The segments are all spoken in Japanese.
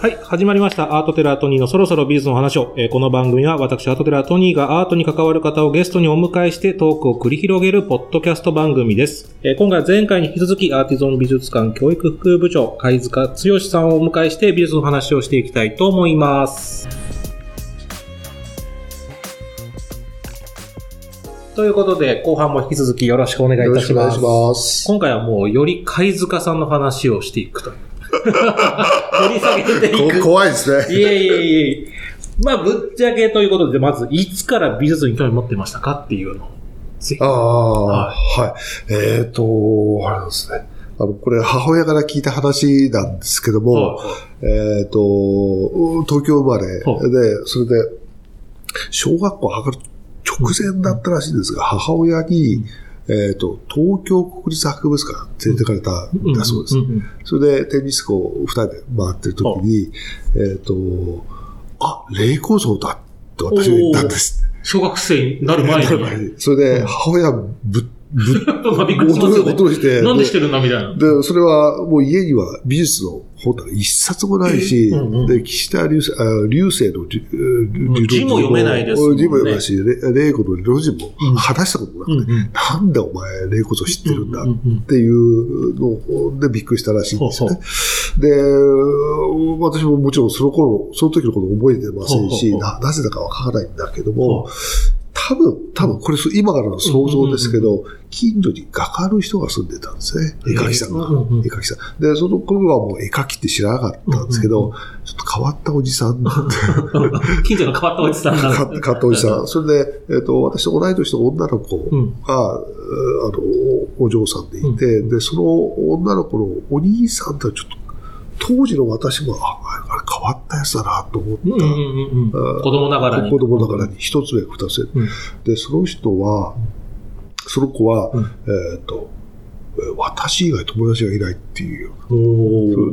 はい、始まりました。アートテラートニーのそろそろ美術の話を。えーこの番組は私、アートテラートニーがアートに関わる方をゲストにお迎えしてトークを繰り広げるポッドキャスト番組です。えー今回は前回に引き続きアーティゾン美術館教育副部長、貝塚剛さんをお迎えして美術の話をしていきたいと思います。ということで、後半も引き続きよろしくお願いいたします。しくお願いします。今回はもうより貝塚さんの話をしていくという。掘り下げていくこ。怖いですね。いえいえいえ。まあ、ぶっちゃけということで、まず、いつから美術に興味持ってましたかっていうのを。ぜひあ。あ、ははい。えっ、と、あれですね。あの、これ、母親から聞いた話なんですけども、はいえっ、と、東京生まれでは、それで、小学校上がる直前だったらしいんですが、母親に、えっ、と、東京国立博物館連れてかれたんだそうです。それで、テニスコを二人で回ってる時に、えっ、と、あ、霊構造だって私が言ったんです。小学生になる前に。それで、母親ぶ、ぶ、びっくりして、なんでしてるんだみたいな。で、それはもう家には美術の本なんか一冊もないし、うんうんで、岸田流星、あ流星の字も読めないですもんね。字も読めないし、れ霊子の路地もうん。話したことなくて、うんうん。なんでお前霊子像知ってるんだっていうのでびっくりしたらしいんですよね。で、私ももちろんその頃、その時のこと覚えてませんし、ななぜだかわからないんだけどほも、多分、多分、これ今からの想像ですけど、近所に画家の人が住んでたんですね。絵描きさんが。絵描きさん。で、その頃はもう絵描きって知らなかったんですけど、ちょっと変わったおじさん。近所の変わったおじさんが。変わったおじさん。それで、えっ、と、私と同い年の女の子うん。が、あの、お嬢さんでいて、で、その女の子のお兄さんとはちょっと、当時の私も、あ、変わったやつだなと思った。うんうんうんうん。子供ながらに。子供ながらに。一つ上二つ上、うん。でその人はその子は、うん。えっ、とえー私以外友達がいないっていう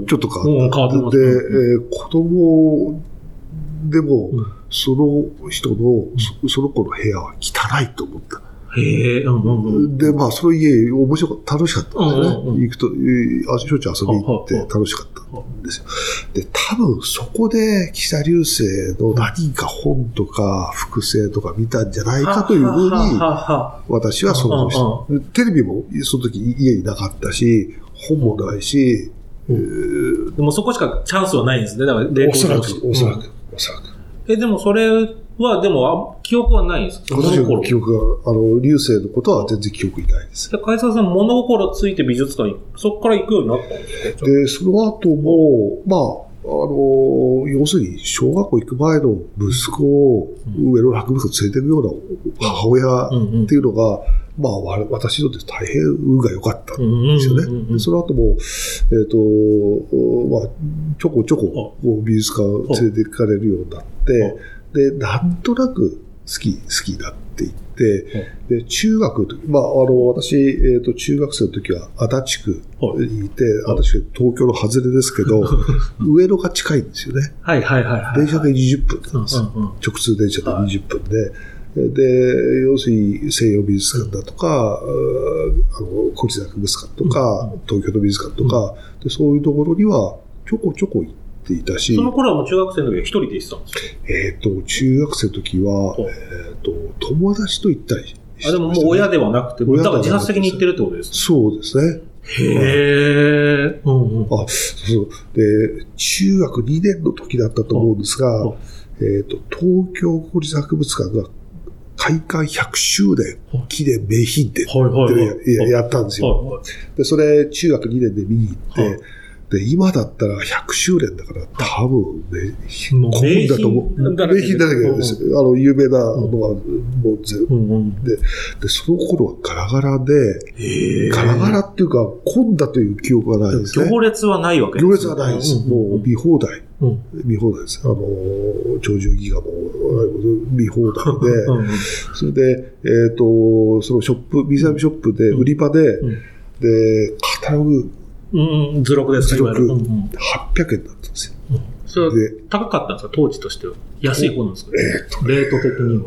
ちょっと変うんわった、で、えー子供でも、うん。その人のそその子の部屋は汚いと思った、へえ、うんうんうん。でまあその家面白かった楽しかったんでね、うんうんうん行くとえーあしょっちゅう遊びに行って楽しかったんですよで多分そこで岸田流星の何か本とか複製とか見たんじゃないかというふうに私は想像した。テレビもその時家になかったし、本もないし、えーでもそこしかチャンスはないんですね。だから、おそらく、おそらうんく、おそらく。え、でもそれは、でも、あ記憶はないんですか？私の物心記憶が、あの、流星のことは全然記憶にないです。じゃあ、海沢さん、物心ついて美術館に、そこから行くようになったんですか？で、その後も、まあ、あの、要するに、小学校行く前の息子を上野博物館連れて行くような母親っていうのが、まあ、わ私にとって大変運が良かったうんんですよね。その後も、えっ、と、まあ、ちょこちょこ美術館連れて行かれるようになって、で、なんとなく好き、好きになっていって、で、中学の時、まあ、あの、私、えっ、と、中学生の時は足立区にいて、はい足立区東京の外れですけど、上野が近いんですよね。はいはいはいはい。電車で20分うなんんですよ。うんうん直通電車で20分で、で、要するに西洋美術館だとか、あの国立博物館とか、東京の美術館とか、で、そういうところにはちょこちょこ行っていたしそ、の頃はもう中学生の時は一人で行ってたんですか？えっ、と、中学生の時は、うんえっ、と、友達と行ったりしてましたあ、ねでももう親ではなくて、親だから自発的に行ってるってことですそうですね。へえ。うんうん。あ、そう。で、中学2年の時だったと思うんですうんが、えっ、と、東京国立博物館が開館100周年記念名品展はいはいはい。でややったんですよ。はいはいで、それ中学2年で見に行って、はいで、今だったら100周年だから多分ね、混んだと思う。名品だらけです。あの、有名なのはもう全部。うんうん。で、その頃はガラガラで。ガラガラっていうか混んだという記憶がないですね。行列はないわけ行列はないです。うんもう見放題。うん見放題です。あの、鳥獣ギガも見放題で、うんうんそれで、えっ、と、そのショップ、水浴びショップで、売り場で、うんで、カタログうんうん、図録ですか、図録いわゆるうんうん800円だったんですよ。それはで、高かったんですか、当時としては。安い方なんですか？えっ、と、レート的には。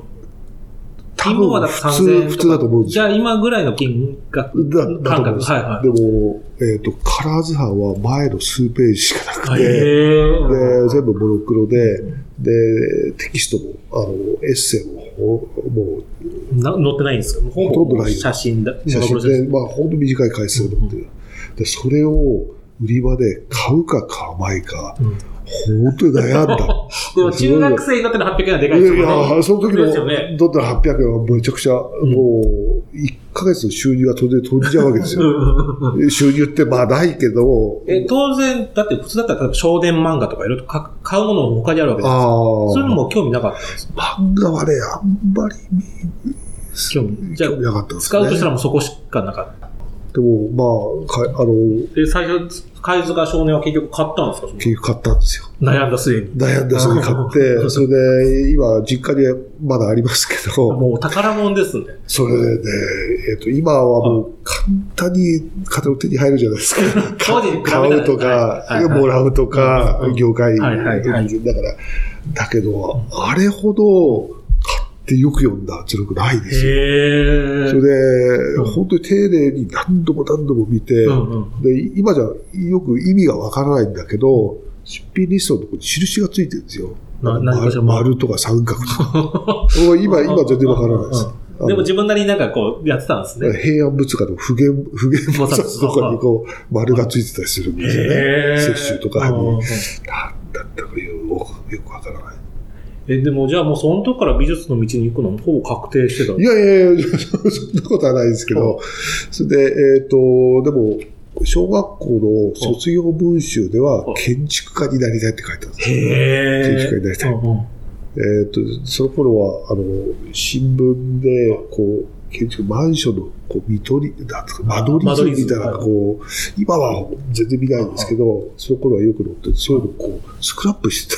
多金はだ普3000円通、普通だと思うんですよ。じゃあ今ぐらいの金額だだと思感覚。います。はいはい。でも、えっ、と、カラー図版は前の数ページしかなくて、へーで、全部モノクロで、で、テキストも、あの、エッセイも、ほもな載ってないんですか？ほとんどない写真だ。う、写真で、まあ、ほんと短い回数を載ってる。で、それを売り場で買うか買わないか、うん本当に悩んだ。でも中学生になっての800円はでかいですいよね。や、その時の、ね。だったら800円はめちゃくちゃ、もう、1ヶ月の収入が飛んで飛んじゃうわけですよ。収入ってまあないけど、え、当然、だって普通だったら少年漫画とかいろいろ買うものも他にあるわけですああ。そういうのも興味なかったんです漫画はね、あんまり興味。じゃあ興味なかったです、ね。使うとしたらもうそこしかなかった。でも、まあ、かあの、で、最初、貝塚少年は結局買ったんですか？結局買ったんですよ。悩んだ末に。悩んでそれ買って、それで、今、実家にまだありますけど、もうお宝物ですね。それでね、えっ、と、今はもう簡単に片手に入るじゃないですか。買うとか、もらうとか、うん。業界、だから、だけど、あれほど買ってよく読んだ圧力ないですよ。へそれで、うん本当に丁寧に何度も何度も見て、うんうん。で、今じゃよく意味がわからないんだけど、出品リストのところに印がついてるんですよ。丸丸とか三角とか。今、今全然わからないです。でも自分なりになんかこうやってたんですね。平安仏画の普賢、普賢菩薩とかにこう、丸がついてたりするんですよね。へー摂取とかに。なんだったかよ。え、でもじゃあもうその時から美術の道に行くの？もほぼ確定してたんいやいやいや、そんなことはないですけど、それで、えっ、と、でも、小学校の卒業文集ではうん、建築家になりたいって書いてあるんです建築家になりたい。えっ、と、その頃は、あの、新聞で、こう、建築、マンションの、こう、見取り、なんですか、間取り図みたいな、間こう、今は全然見ないんですけど、その頃はよく載ってて、そういうのをこう、スクラップして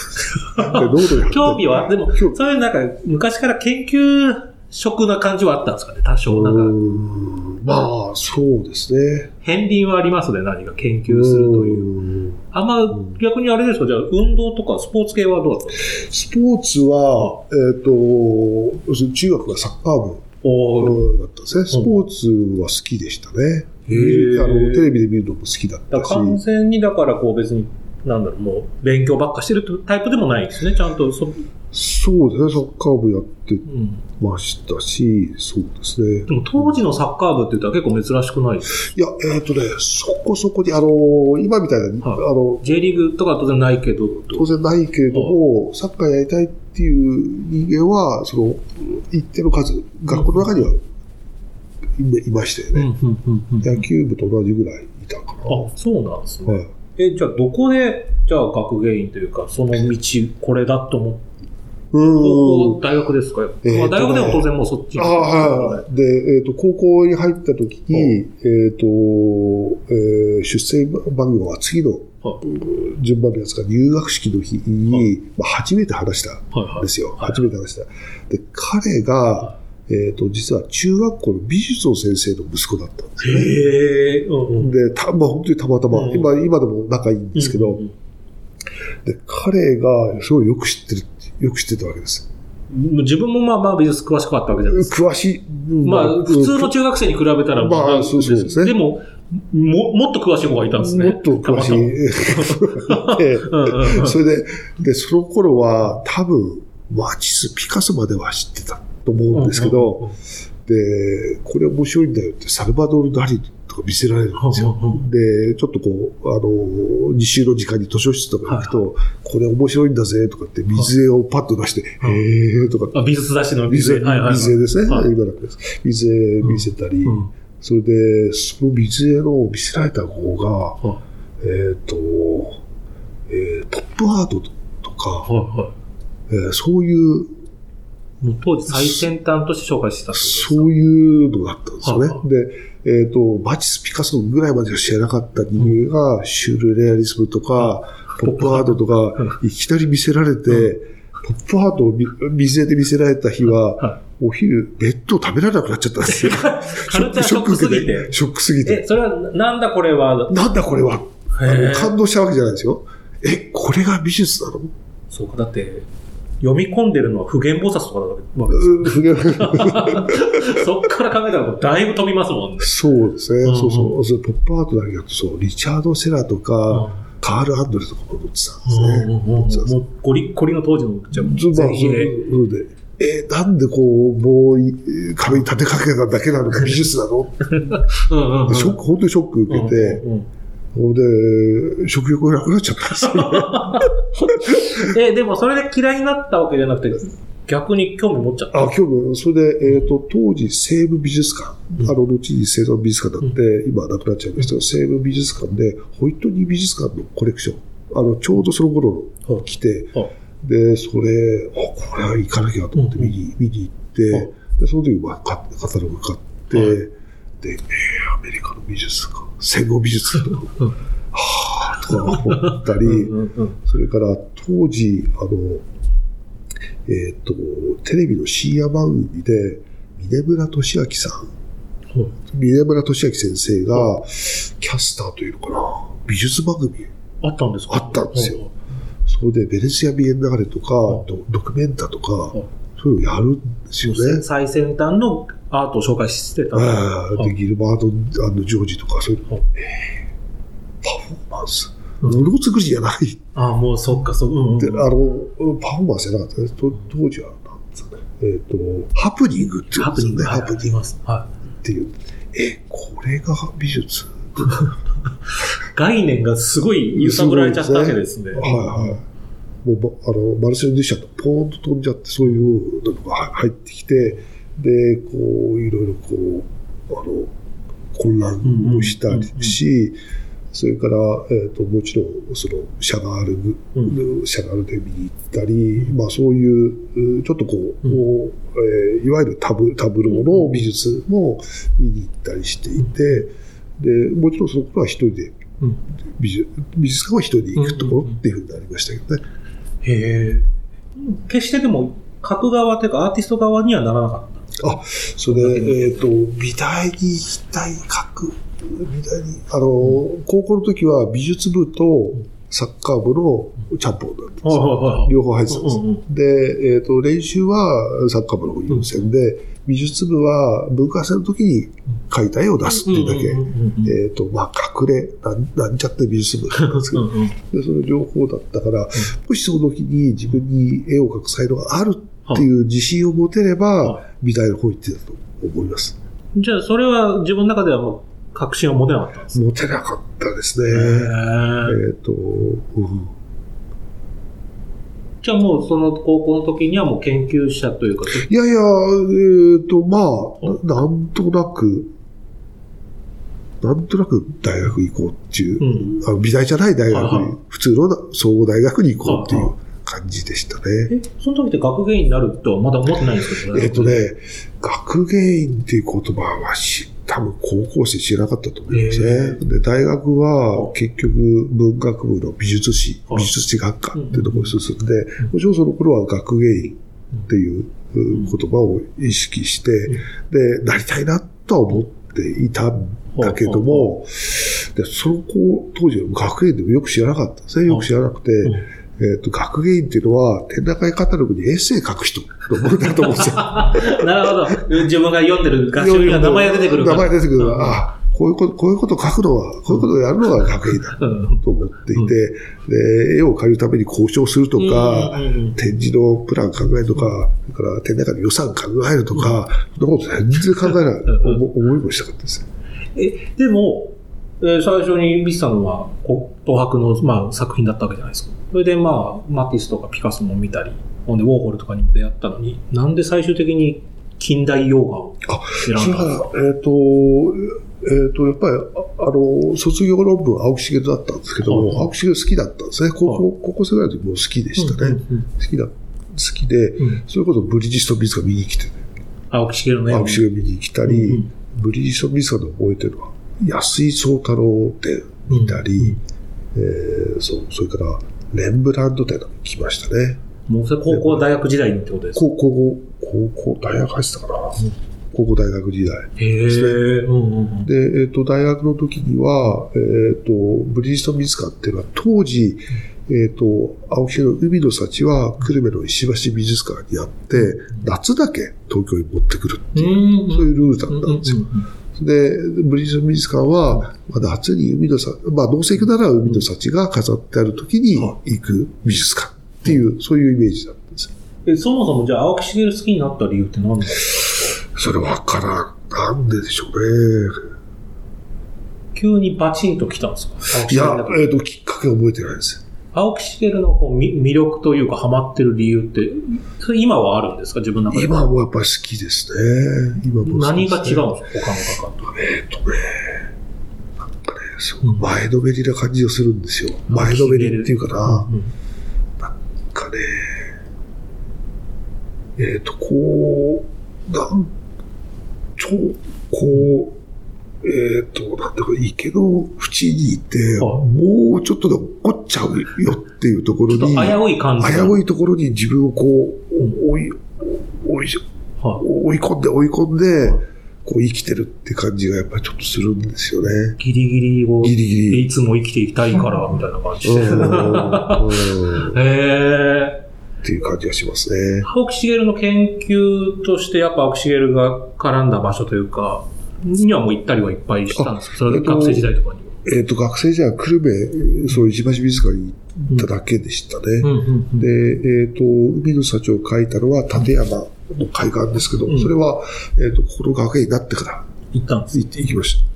た興味はでも、そういうなんか昔から研究職な感じはあったんですかね多少なんか。んまあ、そうですね。片鱗はありますね、何か研究するという。うんあんま逆にあれですか？じゃあ運動とかスポーツ系はどうだったんですかスポーツは、えっ、と、要するに中学がサッカー部だったんですね。スポーツは好きでしたね。あのテレビで見るのも好きだっだたし。完全にだからこう別に、なんだろう、もう勉強ばっかしてるタイプでもないですね。ちゃんとそ、そうですね、サッカー部やってうん。ましたし、そうですね。でも当時のサッカー部って言ったら結構珍しくないですいや、えっ、とね、そこそこに、あの、今みたいな、はいあの、J リーグとかは当然ないけど、当然ないけれども、サッカーやりたいっていう人間は、その、一定の数、学校の中にはいいましたよね。野球部と同じぐらいいたかな。あ、そうなんですね。はいえ、じゃあどこで、じゃあ学芸員というか、その道、これだと思って、う高校、ーん。大学ですか、えーとねまあ、大学でも当然もうそっちああ、はい。で、えっ、と、高校に入った時に、えっ、と、えー出生番号は次の順番のやつが入学式の日に、まあ、初めて話したんですよ。はい初めて話した。で、彼が、えっ、と、実は中学校の美術の先生の息子だったんですよね。へえ、うんうん。で、た、まあ、本当にたまたま、うん今、今でも仲いいんですけど、うんうんで、彼がすごいよく知ってる、よく知ってたわけです。うん自分もまあまあ美術詳しかったわけじゃないですか。詳しい。まあ、うん普通の中学生に比べたら、まあそうそうですねでも、も、もっと詳しい方がいたんですね。もっと詳しい。それで、で、その頃は多分、マチス、ピカソまでは知ってたと思うんですけど、で、これ面白いんだよって、サルバドール・ダリとか見せられるんですよ。で、ちょっとこう、あの、日習の時間に図書室とか行くと、これ面白いんだぜとかって水絵をパッと出して、はい。へーとかあ美術雑誌の水絵、水絵ですね。はい。今だけです。水絵見せたり、うん。それで、その水絵の見せられた方が、はえっ、と、えーポップアートとか、いはえーそういう、い。もう当時最先端として紹介してたそういうのだったんですよね。はで、えっ、と、マチス・ピカソぐらいまでは知らなかった人間が、シュールレアリスムとか、ポップアートとか、いきなり見せられて、ポップアートを見水絵で見せられた日は、はお昼、ベッドを食べられなくなっちゃったんですよ。ショックすぎて。ショックすぎえ、て。それは、なんだこれは？なんだこれは？感動したわけじゃないですよ。え、これが美術なのそうか、だって、読み込んでるのは普賢菩薩とかだわけうん不言 そっから考えたらだいぶ飛びますもんね。そうですね、うんうんそう。そう。ポップアートだけだと、そう、リチャード・セラとか、カール・アンドレとかも載ってたんですね。もうゴリッゴリの当時の、じゃあ、そうまあ、そう。全員で。えーなんでこう、もうい、壁に立てかけただけなのか美術なの うんうんでショック、本当にショック受けて、うんうんほんで、食欲がなくなっちゃったんですよね。え、でもそれで嫌いになったわけじゃなくて、逆に興味持っちゃった。あ、今日、それで、えっ、と、当時、西武美術館、うん。あの、後に西武美術館になって、今はなくなっちゃいましたが、西武美術館で、ホイットニー美術館のコレクション、あの、ちょうどその頃の来て、はいで、それ、あ、これは行かなきゃと思って見に、見に行って、はいで、その時、まあ、カカタログ買って、はいで、えーアメリカの美術館、戦後美術。はぁ、とか思ったり、それから当時、あの、えっ、と、テレビの深夜番組で、峰村俊明さん、はい峰村俊明先生が、キャスターというのかな、美術番組、あったんですか？あったんですよ。それでベネチア・ビエンナーレとか、ドドキュメンタとか、いそういうのやるんですよね。最先端のアートを紹介してた。で、ギルバート・あのジョージとか、そういうの、パフォーマンス、うんものづくりじゃないああ、もうそっか、そう。うんうんで、あの、パフォーマンスじゃなかったね。と当時は、なんですかね。えっ、と、ハプニングっていうんハプニング、ですよね。はいハプニングっあります。はていう。え、これが美術？い。概念がすごい揺さぶられちゃったわけですね。はいはい。もう、まあの、マルセル・デュシャンとポーンと飛んじゃって、そういうのが入ってきて、で、こう、いろいろこう、あの、混乱をしたりし、それから、えっ、と、もちろん、その、シャガールうんシャガールで見に行ったり、まあそういう、うちょっとこう、うんえーいわゆるタブタブローの美術も見に行ったりしていて、で、もちろんその頃は一人でうん美術、美術館は一人で行くところっていうふうになりましたけどね。へえ。決してでも、書く側というかアーティスト側にはならなかった。あ、それで、えっ、と、美大に行きたい、書く、美大に、あの、高校の時は美術部とサッカー部のチャンポンなんですよ。はい両方入ってたんです。で、えっ、と、練習はサッカー部の方優先で、美術部は文化祭の時に描いた絵を出すっていうだけ。えっ、と、まあ、隠れ、なんなんちゃって美術部なんですけど、で、それ両方だったから、もしその時に自分に絵を描く才能があるっていう自信を持てれば、は美大の方行ってたと思います。じゃあ、それは自分の中ではもう確信を持てなかったんです持てなかったですね。へえーっ、と、うんじゃあもうその高校の時にはもう研究者というか、いやいや、えっ、と、まあ、ななんとなく、なんとなく大学行こうっていう、うん。あの美大じゃない大学はいはいに、普通の総合大学に行こうっていはいう感じでしたね。え、その時って学芸員になるとはまだ思ってないんですけどえっ、と。ね、学芸員っていう言葉はし多分高校生知らなかったと思いますね。で、大学は結局文学部の美術史、はい美術史学科っていうところに進んで、もちろんその頃は学芸員っていううん。言葉を意識して、で、なりたいなとは思っていたんだけども、で、その子、当時は学芸員でもよく知らなかった。んですね。よく知らなくて、うんえっ、と、学芸員っていうのは、展覧会カタログにエッセイ書く人と思うんだと思うんですよ。なるほど。自分が読んでる学習には名前が出てくる。名前出てくるから、うんあこういうこと、こういうこと書くのは、こういうことをやるのが学芸員だうん。と思っていて、で、絵を借りるために交渉するとか、うんうんうん展示のプラン考えるとか、それから展覧会の予算考えるとか、そんなこと全然考えない、思いもしたかったです。え、でも、えー最初に見せたのは、こう東博の、まあ、作品だったわけじゃないですか。それで、まあ、マティスとかピカソも見たり、ほんで、ウォーホルとかにも出会ったのに、なんで最終的に近代洋画をあ選んだんですか？えっ、と、えっ、と、やっぱり、ああの、卒業論文、青木茂だったんですけども、はい。青木茂好きだったんですね。高校、高校生ぐらいの時もう好きでしたね。うんうん好きだ、好きで、うん。それこそブリヂストン美術館見に来てね、青木茂の絵を青木茂見に来たり、うんうん。ブリヂストン美術館で覚えてるのは、安井宗太郎展見たり、えーそう、それから、レンブラント展に来ましたね。もうそれ高校大学時代にってことですか？高校、高校、大学入ってたかな。高校大学時代。へえ。うんうんうん。で、えっ、と、大学の時には、えっ、と、ブリヂストン美術館っていうのは当時、えっ、と、青木の海の幸は久留米の石橋美術館にあって、夏だけ東京に持ってくるっていう、うんそういうルールだったんですよ。で、ブリヂストン美術館は、まあ、夏に海の幸、まあ、農政なら海の幸が飾ってある時に行く美術館っていう、そういうイメージだったんですよ。え、そもそもじゃあ青木茂好きになった理由って何だそれわからん。なんででしょうね。急にバチンと来たんですか？いやえっ、と、きっかけ覚えてないです。青木茂のこうみ魅力というかハマってる理由って、それ今はあるんですか？自分の中で。今もやっぱり好きですね。今も好何が違うんですか？他の方と。えっ、とね、なんかね、すごい前のめりな感じがするんですよ。前のめりっていうかな。うんうんなんかね、えっ、と、こう、なん、ちょ、こう、えっ、と、なんていうか、池の縁にいて、はいもうちょっとで落っこっちゃうよっていうところに、危うい感じが。危ういところに自分をこう、追い、追い、は追い込んで追い込んで、こう生きてるって感じがやっぱりちょっとするんですよね。いギリギリを、ギリギリ。いつも生きていきたいから、みたいな感じで。へえ。っていう感じがしますね。青木茂の研究として、やっぱ青木茂が絡んだ場所というか、にはもう行ったりはいっぱいしたんですか？学生時代とかには。えっ、と、学生時代は久留米、そう石橋美術館に行っただけでしたね。うんうんうんで、えっ、と、海の幸を描いたのは立山の海岸ですけど、うんそれは、えっ、と、ここの学園になってから行ったんです。行って行きました。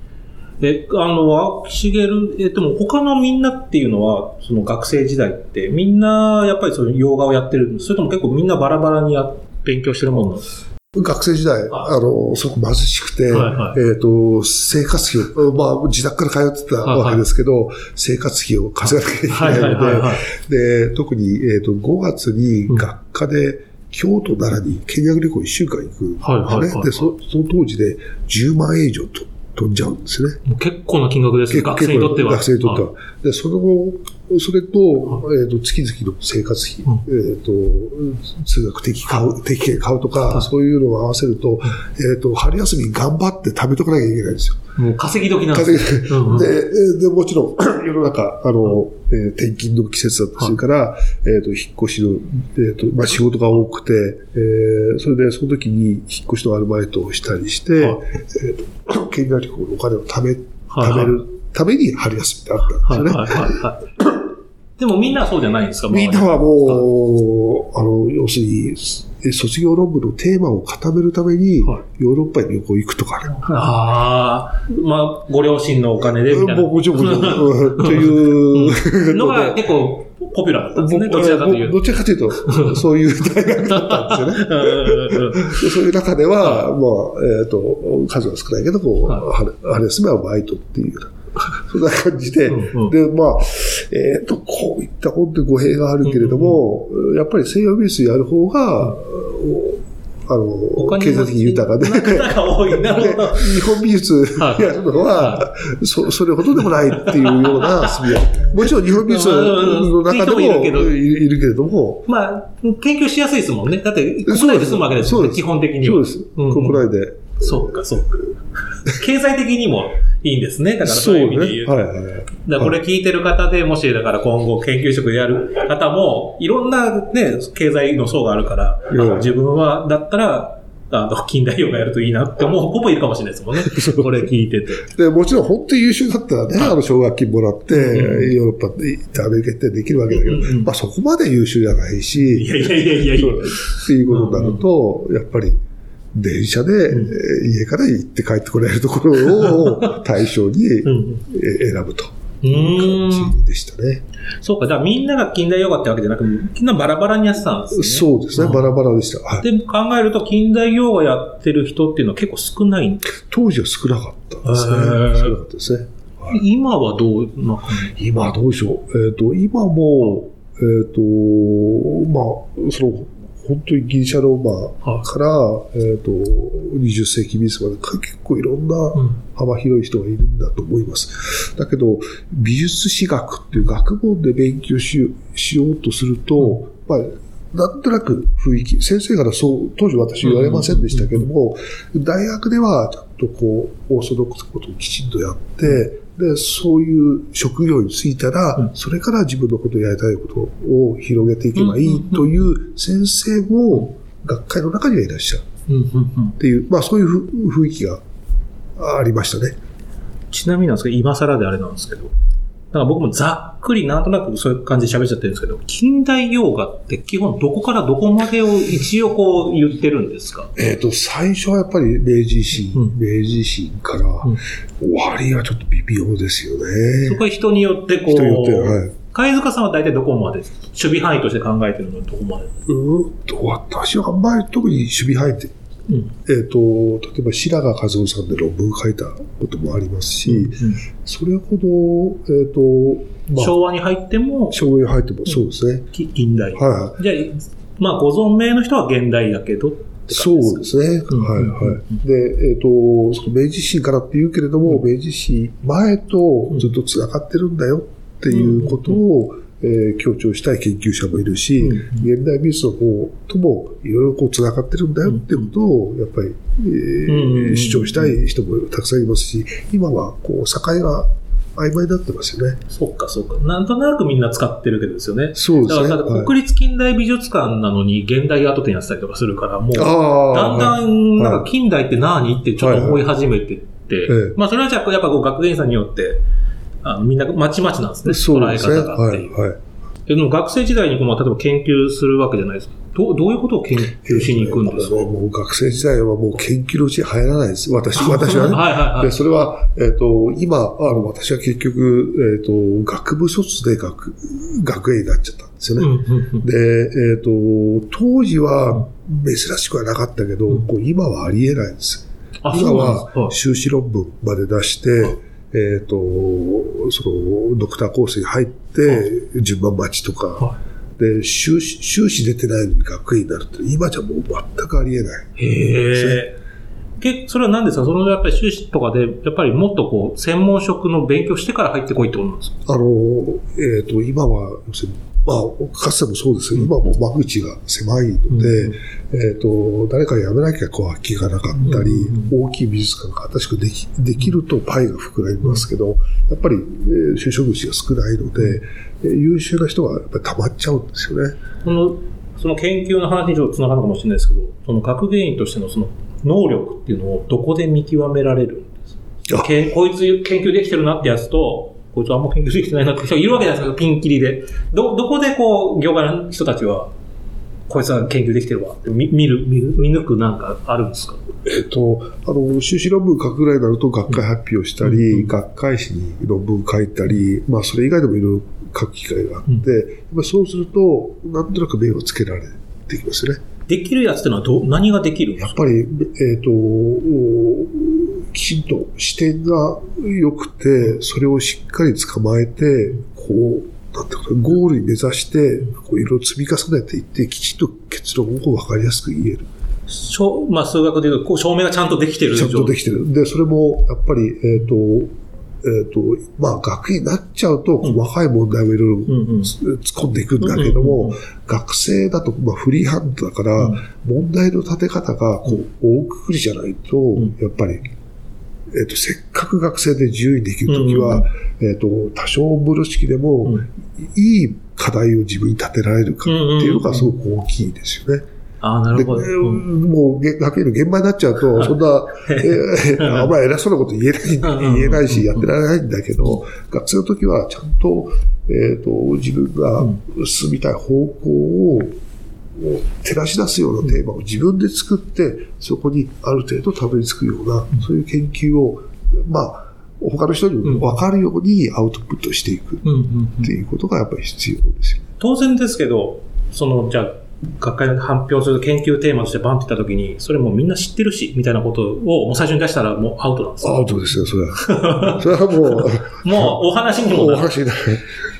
え、あの、青木茂、え、でも他のみんなっていうのは、その学生時代って、みんなやっぱりそういう洋画をやってるそれとも結構みんなバラバラにや勉強してるもんなんですか？学生時代、はあの、すごく貧しくて、はいはいえっ、と、生活費を、まあ、自宅から通ってたわけですけど、生活費を稼がなきゃいけはいないので、はいはいはい。で、特に、えっ、と、5月に学科で、京都、奈良に見学旅行1週間行くんですね。はいはいはいはいでそ、その当時で10万円以上と飛んじゃうんですね。結構な金額ですね、学生にとっては。学生にとっては。で、その後、それと、えっ、と、月々の生活費、うえっ、と、通学的買う、定期券買うとか、はい。そういうのを合わせると、えっ、と、春休みに頑張って貯めとかなきゃいけないんですよ。もう稼ぎ時なんです稼ぎうんうん。で、えーで、もちろん、世の中、あの、えー転勤の季節だったりするから、えっ、と、引っ越しの、えっ、と、まあ、仕事が多くて、えーそれで、その時に引っ越しのアルバイトをしたりして、はい。えっ、と、県外旅行のお金を貯め、はい。貯めるために春休みってあったんですよね。はいはいはいはい。でもみんなはそうじゃないんですか？みんなはもう、あの、要するに、え卒業論文のテーマを固めるために、はいヨーロッパに旅行行くとかね。ああ、まあ、ご両親のお金でみたいな。ももちろん、もちというのが結構ポピュラーだったんですね、僕どちらかというと。どちらかというと、そういう大学だったんですよね。そういう中では、まあ、えっ、と、数は少ないけど、こう、は春春休みはバイトっていうような、そんな感じで、うんうんで、まあ、えっ、と、こういった本って語弊があるけれども、やっぱり西洋美術やる方が、あの、経済的に豊かで。日本美術はいやるのは、そそれほどでもないっていうような 合いもちろん日本美術の中でもうんうんうんいるけれども、まあ、研究しやすいですもんね。だって、国内で済むわけですもんね、基本的には。そうです。うんうん国内で。そうか、そうか。経済的にもいいんですね。だからそそういうう意味で言うと。ね。はいはい。だからこれ聞いてる方で、もし、だから今後研究職でやる方も、いろんなね、経済の層があるから、自分は、だったら、あの、近代洋がやるといいなって思う子もいるかもしれないですもんね。これ聞いてて。で、もちろん本当に優秀だったらね、あの、奨学金もらって、うんヨーロッパでアメリカ行ってできるわけだけど、うんうんまあそこまで優秀じゃないいし、やいやいやいやいや。そうっていうことになると、やっぱり、電車で、えー家から行って帰ってこられるところを対象に選ぶとういうん。感じでしたね。そうか、じゃあみんなが近代ヨガってわけじゃなくみんなバラバラにやってたんですね。そうですね、うんバラバラでした。はいで、考えると近代ヨガやってる人っていうのは結構少ないんです当時は少なかったんですね。へー少なかったですね。今はどうな今どうでしょう？えっ、と、今も、えっ、と、まあ、その、本当にギリシャローマはい。から、えっ、と、20世紀美術まで結構いろんなうん。幅広い人がいるんだと思います。だけど、美術史学っていう学問で勉強しようしようとすると、まあ、なんとなく雰囲気、先生からそう、当時私言われませんでしたけども、大学ではちゃんとこう、オーソドックスなことをきちんとやって、で、そういう職業に就いたら、うん。それから自分のことをやりたいことを広げていけばいいという先生も学会の中にはいらっしゃる。っていう、まあそういうふ雰囲気がありましたね。ちなみになんですけど、今更であれなんですけど、か僕もざっくりなんとなくそういう感じで喋っちゃってるんですけど、近代洋画って基本どこからどこまでを一応こう言ってるんですか？えっ、と、最初はやっぱり明治維新、うん明治維新からうん終わりはちょっと微妙ですよそね。こは人によってこう、人によっては、はい。貝塚さんは大体どこまで、守備範囲として考えてるのはどこまでうーんと、私はあんまり特に守備範囲って、うん。えっ、と、例えば白髪和夫さんで論文書いたこともありますし、それほど、えっ、と、まあ、昭和に入っても、昭和に入ってもそうですね。き近代。はいはい。じゃあ、まあ、ご存命の人は現代だけどってそうですね。うんはいはい。で、えっ、と、その明治維新からって言うけれども、明治維新前とずっと繋がってるんだよっていうことを、えー強調したい研究者もいるし、うん現代美術の方ともいろいろこう繋がってるんだよっていうことを、やっぱり、え主張したい人もたくさんいますし、今はこう、境が曖昧になってますよね。そっかそっか。なんとなくみんな使ってるけどですよね。そうですね。だから、はい国立近代美術館なのに現代アート展やってたりとかするから、もう。だんだはいん、なんか近代って何？ってちょっと思い始めてって、まあそれはじゃあやっぱこう学芸員さんによって、あのみんなまちまちなんですね、捉えそうですね。方がっていう。はい。はい。でも学生時代にこう、まあ、例えば研究するわけじゃないですか。どうどういうことを研究しに行くんですか、もうもう学生時代はもう研究のうちに入らないです。私、私はね。はいはいはいで、。それは、えっ、と、今、あの、私は結局、えっ、と、学部卒で学、学園になっちゃったんですよね。うんうんうんで、えっ、と、当時は珍しくはなかったけど、うんこう今はありえないんです。あ、今。は修士論文まで出して、はいえっ、と、その、ドクターコースに入って、順番待ちとか、はで、修士、修士出てないのに学院になるって、今じゃもう全くありえない。へえ。けそれは何ですか？そのやっぱり修士とかで、やっぱりもっとこう、専門職の勉強してから入ってこいってことなんですか？あの、えっ、と、今は、まあ、かつてもそうですけど、今はもう間口が狭いので、えっ、と、誰か辞めなきゃこう空きがなかったり、うん。大きい美術館が新しくできできるとパイが膨らみますけど、やっぱり、えー就職口が少ないので、えー優秀な人がやっぱり溜まっちゃうんですよね。その、その研究の話にちょっとつながるかもしれないですけど、その学芸員としてのその能力っていうのをどこで見極められるんですか？こいつ研究できてるなってやつと、こいつあんま研究できてないなって。人がいるわけじゃないですか、ピンキリで。ど、どこでこう、業界の人たちは、こいつは研究できてるわ。って見見る、見る見抜くなんかあるんですか？えっ、と、あの、修士論文書くぐらいになると学会発表したり、うん学会誌に論文書いたり、まあそれ以外でもいろいろ書く機会があって、うん。そうすると、なんとなく目をつけられてきますね。できるやつってのはど、何ができるやっぱり、えっ、と、おきちんと視点が良くて、それをしっかり捕まえて、こう、なんていうゴールに目指して、こういろいろ積み重ねていって、きちんと結論を分かりやすく言える。しょまあ、数学で言うと、こう証明がちゃんとできてるちゃんとできてる。で、それも、やっぱり、えっ、と、えっ、と、まあ、学院になっちゃうと、細かい問題をいろいろ。突っ込んでいくんだけども、学生だと、まあ、フリーハンドだから、うん問題の立て方が、こう、大くくりじゃないと、んやっぱり、えっ、と、せっかく学生で自由にできるときは、えっ、と、多少ブル式でも、うん。いい課題を自分に立てられるかっていうのがすごく大きいですよね。ああ、なで、るほど。えーうん。もう、げ学園の現場になっちゃうと、そんな、えーあんまり偉そうなこと言えない、うん言えないし、やってられないんだけど、学生の時はちゃんと、えっ、と、自分が進みたい方向を、照らし出すようなテーマを自分で作って、そこにある程度たどり着くような、そういう研究を、まあ、他の人にも分かるようにアウトプットしていくっていうことがやっぱり必要ですよね。当然ですけど、その、じゃあ、学会で発表する研究テーマとしてバンって言ったときに、それもうみんな知ってるし、みたいなことをもう最初に出したらもうアウトなんですよ。アウトですよ、それは。それはもう、もうお話にもお。話になる。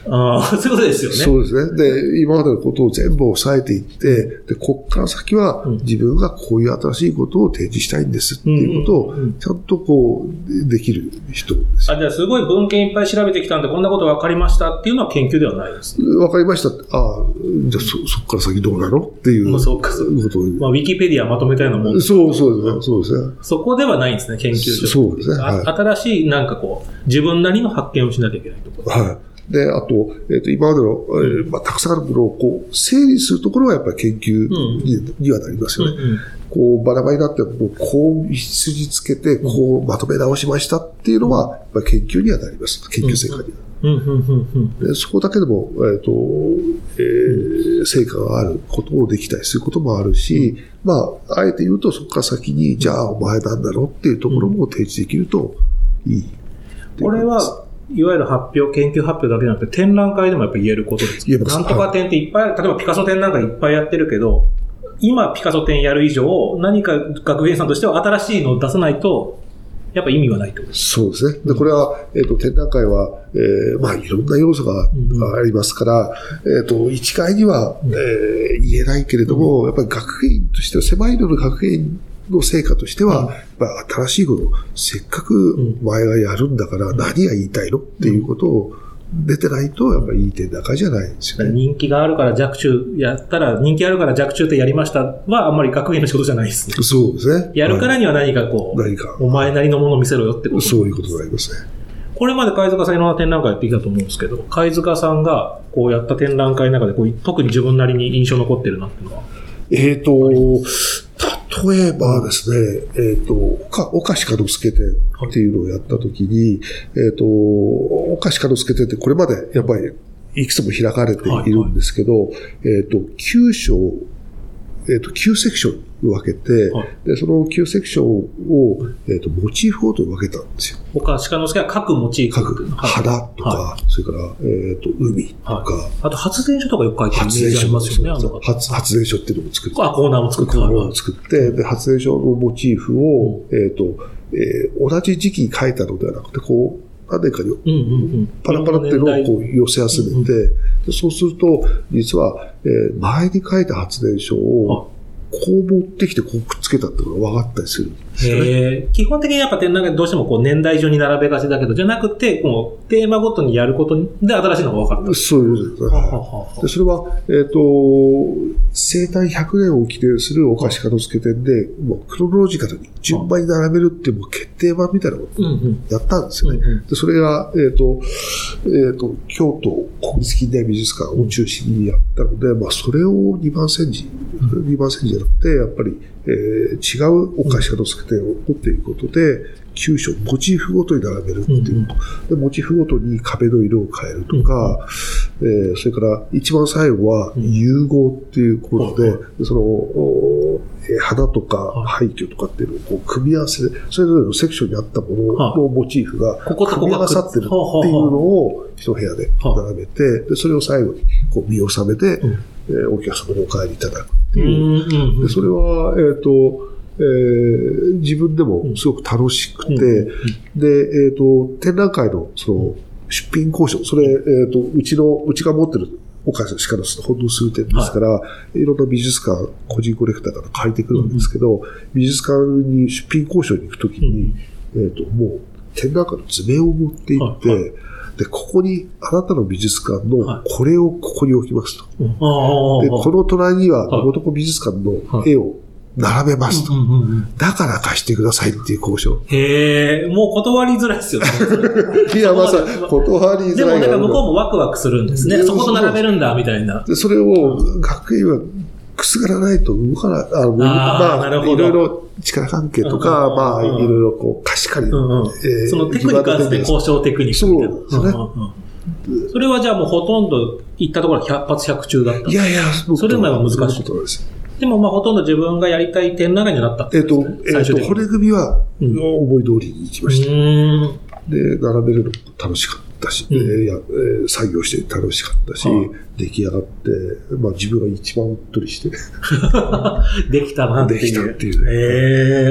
ああ、そういうことですよね。そうですね。で、今までのことを全部抑えていって、で、こっから先はうん自分がこういう新しいことを提示したいんですっていうことをちゃんとこう、できる人ですよあ、じゃあすごい文献いっぱい調べてきたんで、こんなこと分かりましたっていうのは研究ではないです。わかりました。ああ、じゃあそ、そっから先どうなのっていうそうかそうとをまあ、ウィキペディアまとめたようなもんそう、そうですね。そうですね。そこではないんですね、研究所。そうですねあはい新しい、なんかこう、自分なりの発見をしなきゃいけないところ。はい。で、あと、えっ、と、今までの、えーまあ、たくさんあるものを、こう、整理するところはやっぱり研究に,、にはなりますよね。うんうんこう、バラバラになっても、こう、筋つけて、こう、まとめ直しましたっていうのは、やっぱり研究にはなります。研究成果には。うんうんうんうんでそこだけでも、えっ、と、えー成果があることをできたりすることもあるし、まあ、あえて言うと、そこから先に、じゃあ、お前なんだろうっていうところも提示できるといい。これは、いわゆる発表、研究発表だけじゃなくて、展覧会でもやっぱ言えることですなんとか展っていっぱい、例えばピカソ展なんかいっぱいやってるけど、今ピカソ展やる以上、何か学芸さんとしては新しいのを出さないと、やっぱ意味がないと。そうですね。で、これは、えっ、と、展覧会は、えーまあ、いろんな要素がうんありますから、えっ、と、一概には、えー言えないけれども、やっぱり学芸員としては、狭いのの学芸員の成果としては、うんやっぱ新しいことを、せっかくお前がやるんだから、何が言いたいの？っていうことを出てないと、やっぱりいい展覧会じゃないんですよね。人気があるから弱中やったら、人気あるから弱中ってやりましたは、あんまり学芸の仕事じゃないですね。そうですね。やるからはいには何かこう、何か、お前なりのものを見せろよってこと。そういうことになりますね。これまで貝塚さんいろんな展覧会やってきたと思うんですけど、貝塚さんがこうやった展覧会の中でこう特に自分なりに印象残ってるなっていうのは？えっ、と、例えばですね、えっ、と、おか、おかしかのすけ展っていうのをやったときに、えっ、と、おかしかのすけ展ってこれまでやっぱりいくつも開かれているんですけど、えっ、と、9章、えっ、と、9セクションに分けて、はい。で、その9セクションを、えっ、と、モチーフごとに分けたんですよ。他、鹿之助は各モチーフ。各、花とか、はそれから、えっ、と、海とか、はい。あと発電所とかよく書いてるイメージありますよね、発発電所っていうのも作って。あ、コーナーも作ってコーナーはを作って、で、発電所のモチーフを、えっ、と、えー同じ時期に書いたのではなくて、こう、か。パラパラっていうのをこう寄せ集めて、でそうすると、実は、えー前に書いた発電所を、こう持ってきてこうくっつけたっていうのが分かったりするんですよね。基本的にやっぱ展覧会どうしてもこう年代順に並べがちだけど、じゃなくて、こうテーマごとにやることで新しいのが分かる。そういうことですね。でそれは、えっ、と、生誕100年を記念するお菓子片付け店で、もうクロノロジカルに順番に並べるっていうもう決定版みたいなことを。やったんですよね。うんうんでそれが、えっ、と、えっ、と、京都国立近代美術館を中心にやったので、まあ、それを2番煎じ、2番煎じじゃなくて、やっぱり、えー違うお菓子片付け店を持っていることで、9章、モチーフごとに並べるっていうこと。で、モチーフごとに壁の色を変えるとか、えーそれから一番最後はうん。融合っていうことで、はその、おえー花とかは廃墟とかっていうのをこう組み合わせで、それぞれのセクションにあったもののモチーフが組み合わさってるっていうのを一部屋で並べて、でそれを最後にこう見納めて、うんえーお客様にお帰りいただくっていう。うんうんうん。でそれは、えっ、と、えー自分でもすごく楽しくて、うんで、えっ、と、展覧会の、その、出品交渉、それ、えっ、と、うちの、うちが持ってるお菓子の鹿の巣のほんの数点ですから、い、ろんな美術館、個人コレクターから借りてくるわけですけど、美術館に出品交渉に行くときに、えっ、と、もう、展覧会の図面を持って行って、はいで、ここに、あなたの美術館のはい、これをここに置きますと。うんああで、この隣には、はいどこどこ美術館の絵を並べますと。だから貸してくださいっていう交渉。へえ、もう断りづらいですよね。いや、まさそ、断りづでもらいがなんか向こうもワクワクするんですね。うんそこと並べるんだ、みたいな。で、それを学園はくすがらないと動かない。あのまあ、いろいろ力関係とか、うんまあ、いうん。ろいろこう、貸し借り。そのテクニカルで交渉テクニック。みたいな。そうですねそれはじゃあもうほとんど行ったところは百発百中だった。いやいや、それでも難しい。です。でもまあほとんど自分がやりたい展覧会になった。えっ、とえっ、と、骨組みは、うん。思い通りに行きました。で、並べるのも楽しかったし、うんえーやえー作業して楽しかったし、はい出来上がって、まあ自分が一番うっとりして、できたなっていう。できたっていうねへ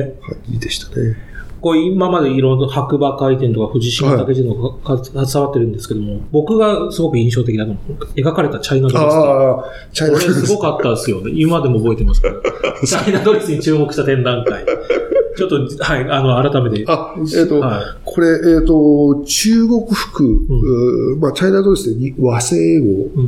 え。感じでしたね。こう今までいろいろ白馬回転とか藤島竹地のが携わってるんですけども、僕がすごく印象的なの描かれたチャイナドレス。ああ、チャイナこれすごかったですよね。今でも覚えてますから。チャイナドレスに注目した展覧会。ちょっと、はい、あの、改めて。あ、えっ、と、はい。これ、えっ、と、中国服、うーまあ、チャイナドレスでに和製英語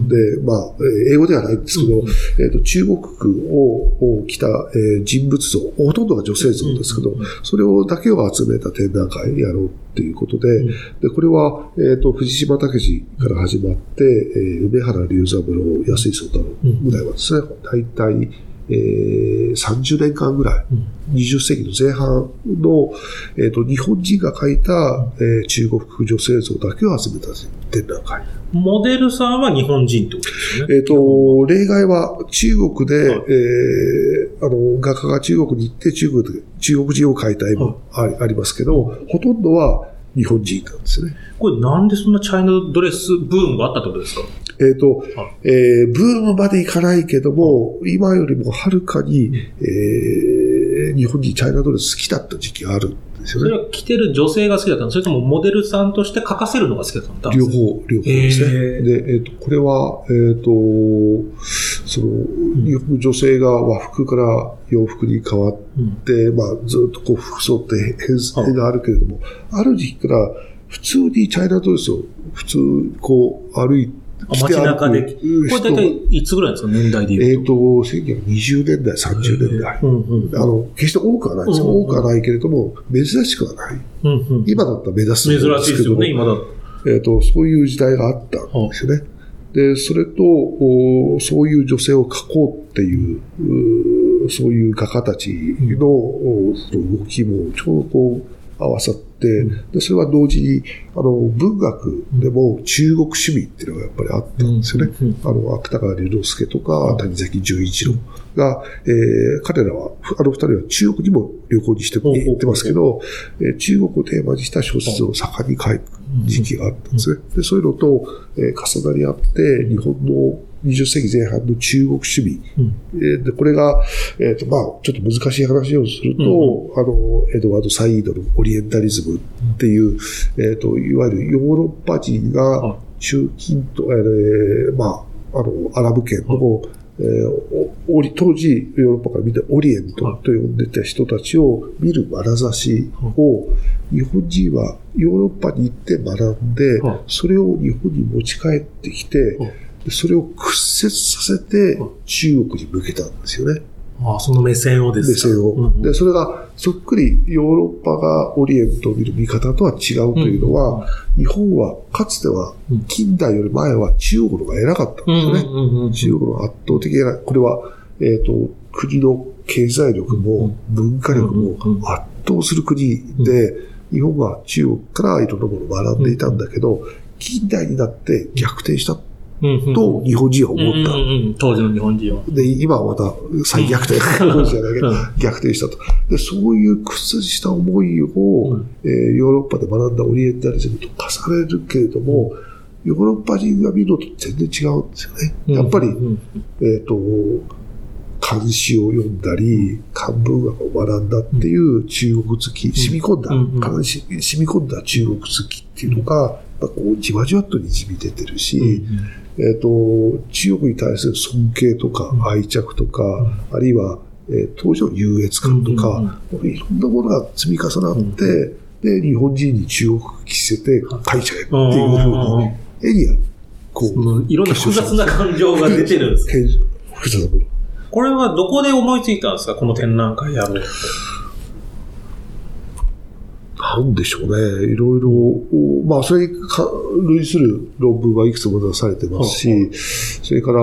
で、まあ、えー英語ではないんですけど、うんえっ、と、中国服をを着た、えー人物像、ほとんどが女性像ですけど、うんうんそれをだけを集めた展覧会やろうっていうことで、ん。で、これは、えっ、と、藤島武二から始まって、えー梅原龍三郎、安井壮太郎ぐらいはですね、大体、えー、30年間ぐらい、うん20世紀の前半の、えっ、と、日本人が描いた、えー中国風女性像だけを集めた展覧会。モデルさんは日本人ってことですよね。えっ、と、例外は中国で、はいえーあの、画家が中国に行って中国で、中国人を描いた絵もあり,、ありますけど、ほとんどは日本人なんですよね。これなんでそんなチャイナドレスブームがあったってことですか？えっ、とはい、えーブームまでいかないけども、今よりもはるかに、えー日本人チャイナドレス好きだった時期があるんですよね。それは着てる女性が好きだったの？それともモデルさんとして描かせるのが好きだったの？両方、両方ですね。で、えっ、と、これは、えっ、と、その、女性が和服から洋服に変わっうんて、まあ、ずっとこう、服装って変変があるけれども、ある時期から、普通にチャイナドレスを普通、こう、歩いあ街中で。これ大体いつぐらいですか？年代でえっ、言うと。と、1920年代、30年代。うんうんあの、決して多くはないですよ。うんうんうん多くはないけれども、珍しくはない。うんうん今だったら目立つ珍しいですよね、今だと。えっ、と、そういう時代があったんですよね。で、それと、そういう女性を描こうっていう、そういう画家たち、の動きもちょうどこう合わさって、で、それは同時に、あの、文学でも中国趣味っていうのがやっぱりあったんですよね。あの、芥川龍之介とか、谷崎潤一郎が、えー彼らは、あの二人は中国にも旅行にして行ってますけど、えー中国をテーマにした小説を盛んに書く時期があったんですね。で、そういうのと、えー重なり合って、日本の20世紀前半の中国趣味。うん。えーで、これが、えっ、と、まあ、ちょっと難しい話をすると、うんあの、エドワード・サイードのオリエンタリズムっていう、えっ、と、いわゆるヨーロッパ人はが中近東、えーまあ、あの、アラブ圏の、えー当時ヨーロッパから見てオリエントと呼んでた人たちを見る眼差しを日本人はヨーロッパに行って学んではい、それを日本に持ち帰ってきてそれを屈折させてはい中国に向けたんですよね。ああ、その目線をですか。目線を。うんうん。で、それがそっくりヨーロッパがオリエントを見る見方とは違うというのは、日本はかつてはうん。近代より前は中国の方が偉かったんですよね。うんうんうん中国の圧倒的な、これは、えっ、と、国の経済力も文化力も圧倒する国で、日本は中国からいろんなものを学んでいたんだけど、近代になって逆転したと日本人はうん思った。うんうん当時の日本人は。で、今はまた再逆転、逆転したと。で、そういう屈折した思いを、うん。えーヨーロッパで学んだオリエンタリズムと重ねるけれども、ヨーロッパ人が見るのと全然違うんですよね。やっぱり、うん。えっ、と、漢詩を読んだり、漢文学を学んだっていう中国好き、染み込んだ、漢詩染み込んだ中国好きっていうのが、やっぱこうじわじわっとにじみ出てるし、うんえっ、と、中国に対する尊敬とか愛着とか、あるいは、えー当時の優越感とか、いろんなものが積み重なって、で、日本人に中国着せて書いちゃえっていうふうに、絵には、こう、うんいろんな複雑な感情が出てるんです。変複雑なもの。これはどこで思いついたんですか？この展覧会やろうって。なんでしょうね。いろいろ、おまあ、それにか類する論文はいくつも出されてますし、それから、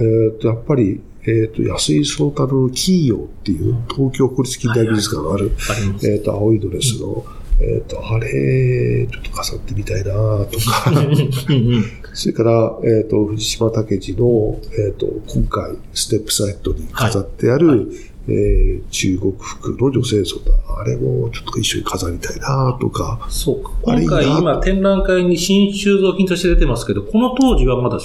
えっ、と、やっぱり、えっ、と、安井壮太郎の金曜っていう東京国立近代美術館がある、あります。えっ、と、青いドレスの、えっ、と、あれ、ちょっと飾ってみたいなとか、うん。うん。それから、えっ、と、藤島武二の、えっ、と、今回、ステップサイトに飾ってある、えー中国服の女性像だ。あれもちょっと一緒に飾りたいなとか、そうか。今回今展覧会に新収蔵品として出てますけど、この当時はまだ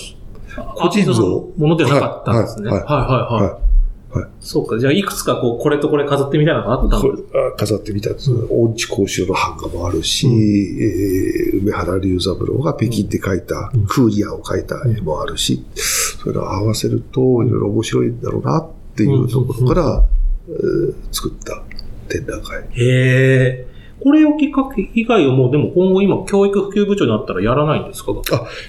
個人のものではなかったんですね。ははいいはいはい。はい。そうか。じゃあ、いくつかこう、これとこれ飾ってみたいなのがあったん飾ってみたんです。音痴講習の版画もあるし、うんえー梅原龍三郎が北京で描いた、うんクーリアを描いた絵もあるし、それを合わせると、いろいろ面白いんだろうなっていうところから、えー作った展覧会。へえ。これをきっかけ以外はもう、でも今後今、教育普及部長になったらやらないんですか？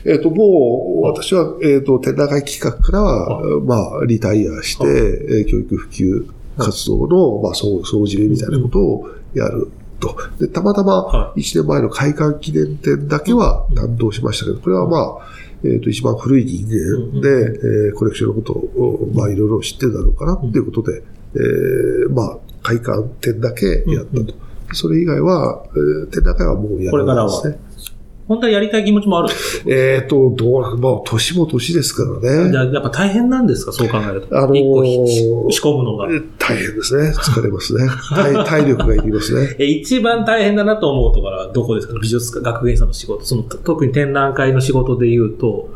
えっ、と、もう、私は、えっ、と、展覧会企画からは、まあ、リタイアして、教育普及活動の、まあ、総総じめみたいなことをやると。で、たまたまは、1年前の開館記念展だけは担当しましたけど、これはまあ、えっ、と、一番古い人間で、えーコレクションのことを、まあ、いろいろ知ってるだろうかなっていうことで、えーまあ、開館展だけやったと。それ以外は、えー展覧会はもうやらないですね。本当はやりたい気持ちもあるえっ、と、どう、まあ、年も年ですからね。じゃあ、やっぱ大変なんですかそう考えると。あのー一個ひ仕込むのが。大変ですね。疲れますね。体 体力がいりますね。え、一番大変だなと思うところはどこですか？美術家、学芸員さんの仕事。その、特に展覧会の仕事で言うと、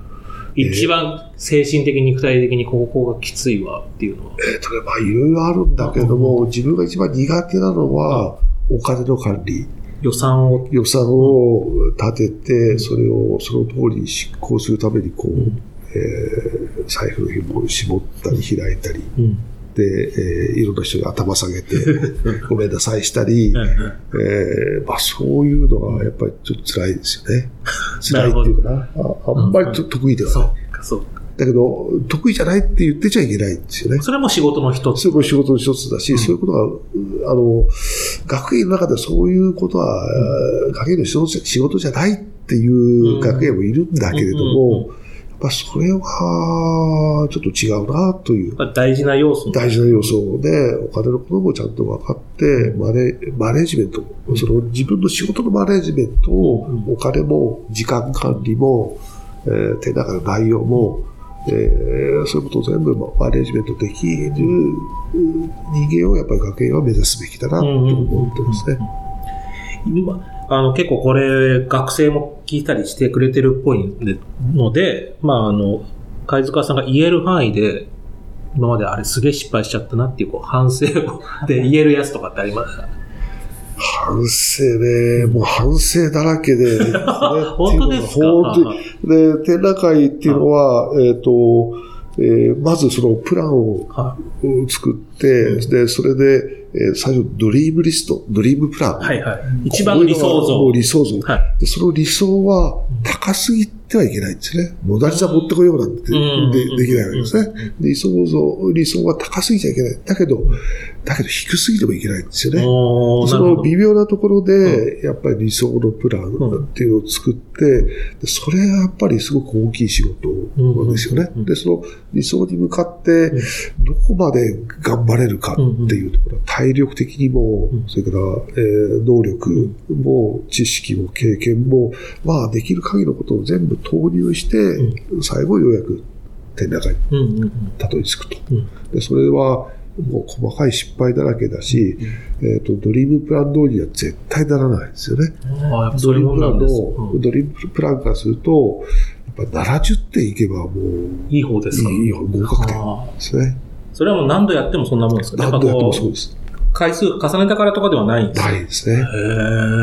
一番精神的、肉体的にここがきついわっていうのは。えっ、とね、まあ、いろいろあるんだけれども、自分が一番苦手なのは、お金の管理。予算を、予算を立てて、それをその通りに執行するために、こう、うんえー財布の紐を絞ったり開いたり、うん。で、えーいろんな人に頭下げて、ごめんなさいしたり、えーまあ、そういうのがやっぱりちょっと辛いですよね。辛いっていうかな。ああんまりと得意ではそない。うか、そうか。だけど、得意じゃないって言ってちゃいけないんですよね。それも仕事の一つ。それも仕事の一つだし、うんそういうことは、うあの、学芸の中でそういうことは、学芸の仕事じゃ仕事じゃないっていう学芸もいるんだけれどうんうんうんも、やっぱそれは、ちょっと違うなという。大事な要素。大事な要素で、お金のこともちゃんと分かって、マネマネジメント、その自分の仕事のマネジメントを、うんお金も時間管理も、えー、展覧会の内容も、えーそういうことを全部マネジメントできるうん人間をやっぱり学園は目指すべきだなと思ってますね。今、あの、結構これ、学生も聞いたりしてくれてるっぽいので、まあ、あの、貝塚さんが言える範囲で、今まであれすげえ失敗しちゃったなっていう、こう、反省を で言えるやつとかってありますか？反省ね、もう反省だらけで、ね本当ですか本当にで、展覧会っていうのは、えっ、と、えーまずそのプランをは作って、で、それで、えー最初ドリームリスト、ドリームプラン。いはいはい。一番の理想像。理想像。はい。でその理想は高すぎてはいけないんですね。モダリザ持ってこようなんてうんでできないわけですね。理想像、理想は高すぎちゃいけない。だけど、だけど低すぎてもいけないんですよね。そ。の微妙なところで、やっぱり理想のプランっていうのを作って、でそれがやっぱりすごく大きい仕事ですよね。で、その理想に向かって、どこまで頑張れるかっていうところ、体力的にもうん、それから、えー能力も、知識も、経験も、まあ、できる限りのことを全部投入して、最後ようやく展覧会に。たどり着くと。うんで、それは、もう細かい失敗だらけだし、えっ、と、ドリームプラン通りには絶対ならないですよね。ドリームプラン。の、うんドリームプランからすると、やっぱ70点いけばもう、いい方ですかいい方合格点ですね。それはもう何度やってもそんなもんですか？何度やってもそううです。回数重ねたからとかではないんですか？ないですね。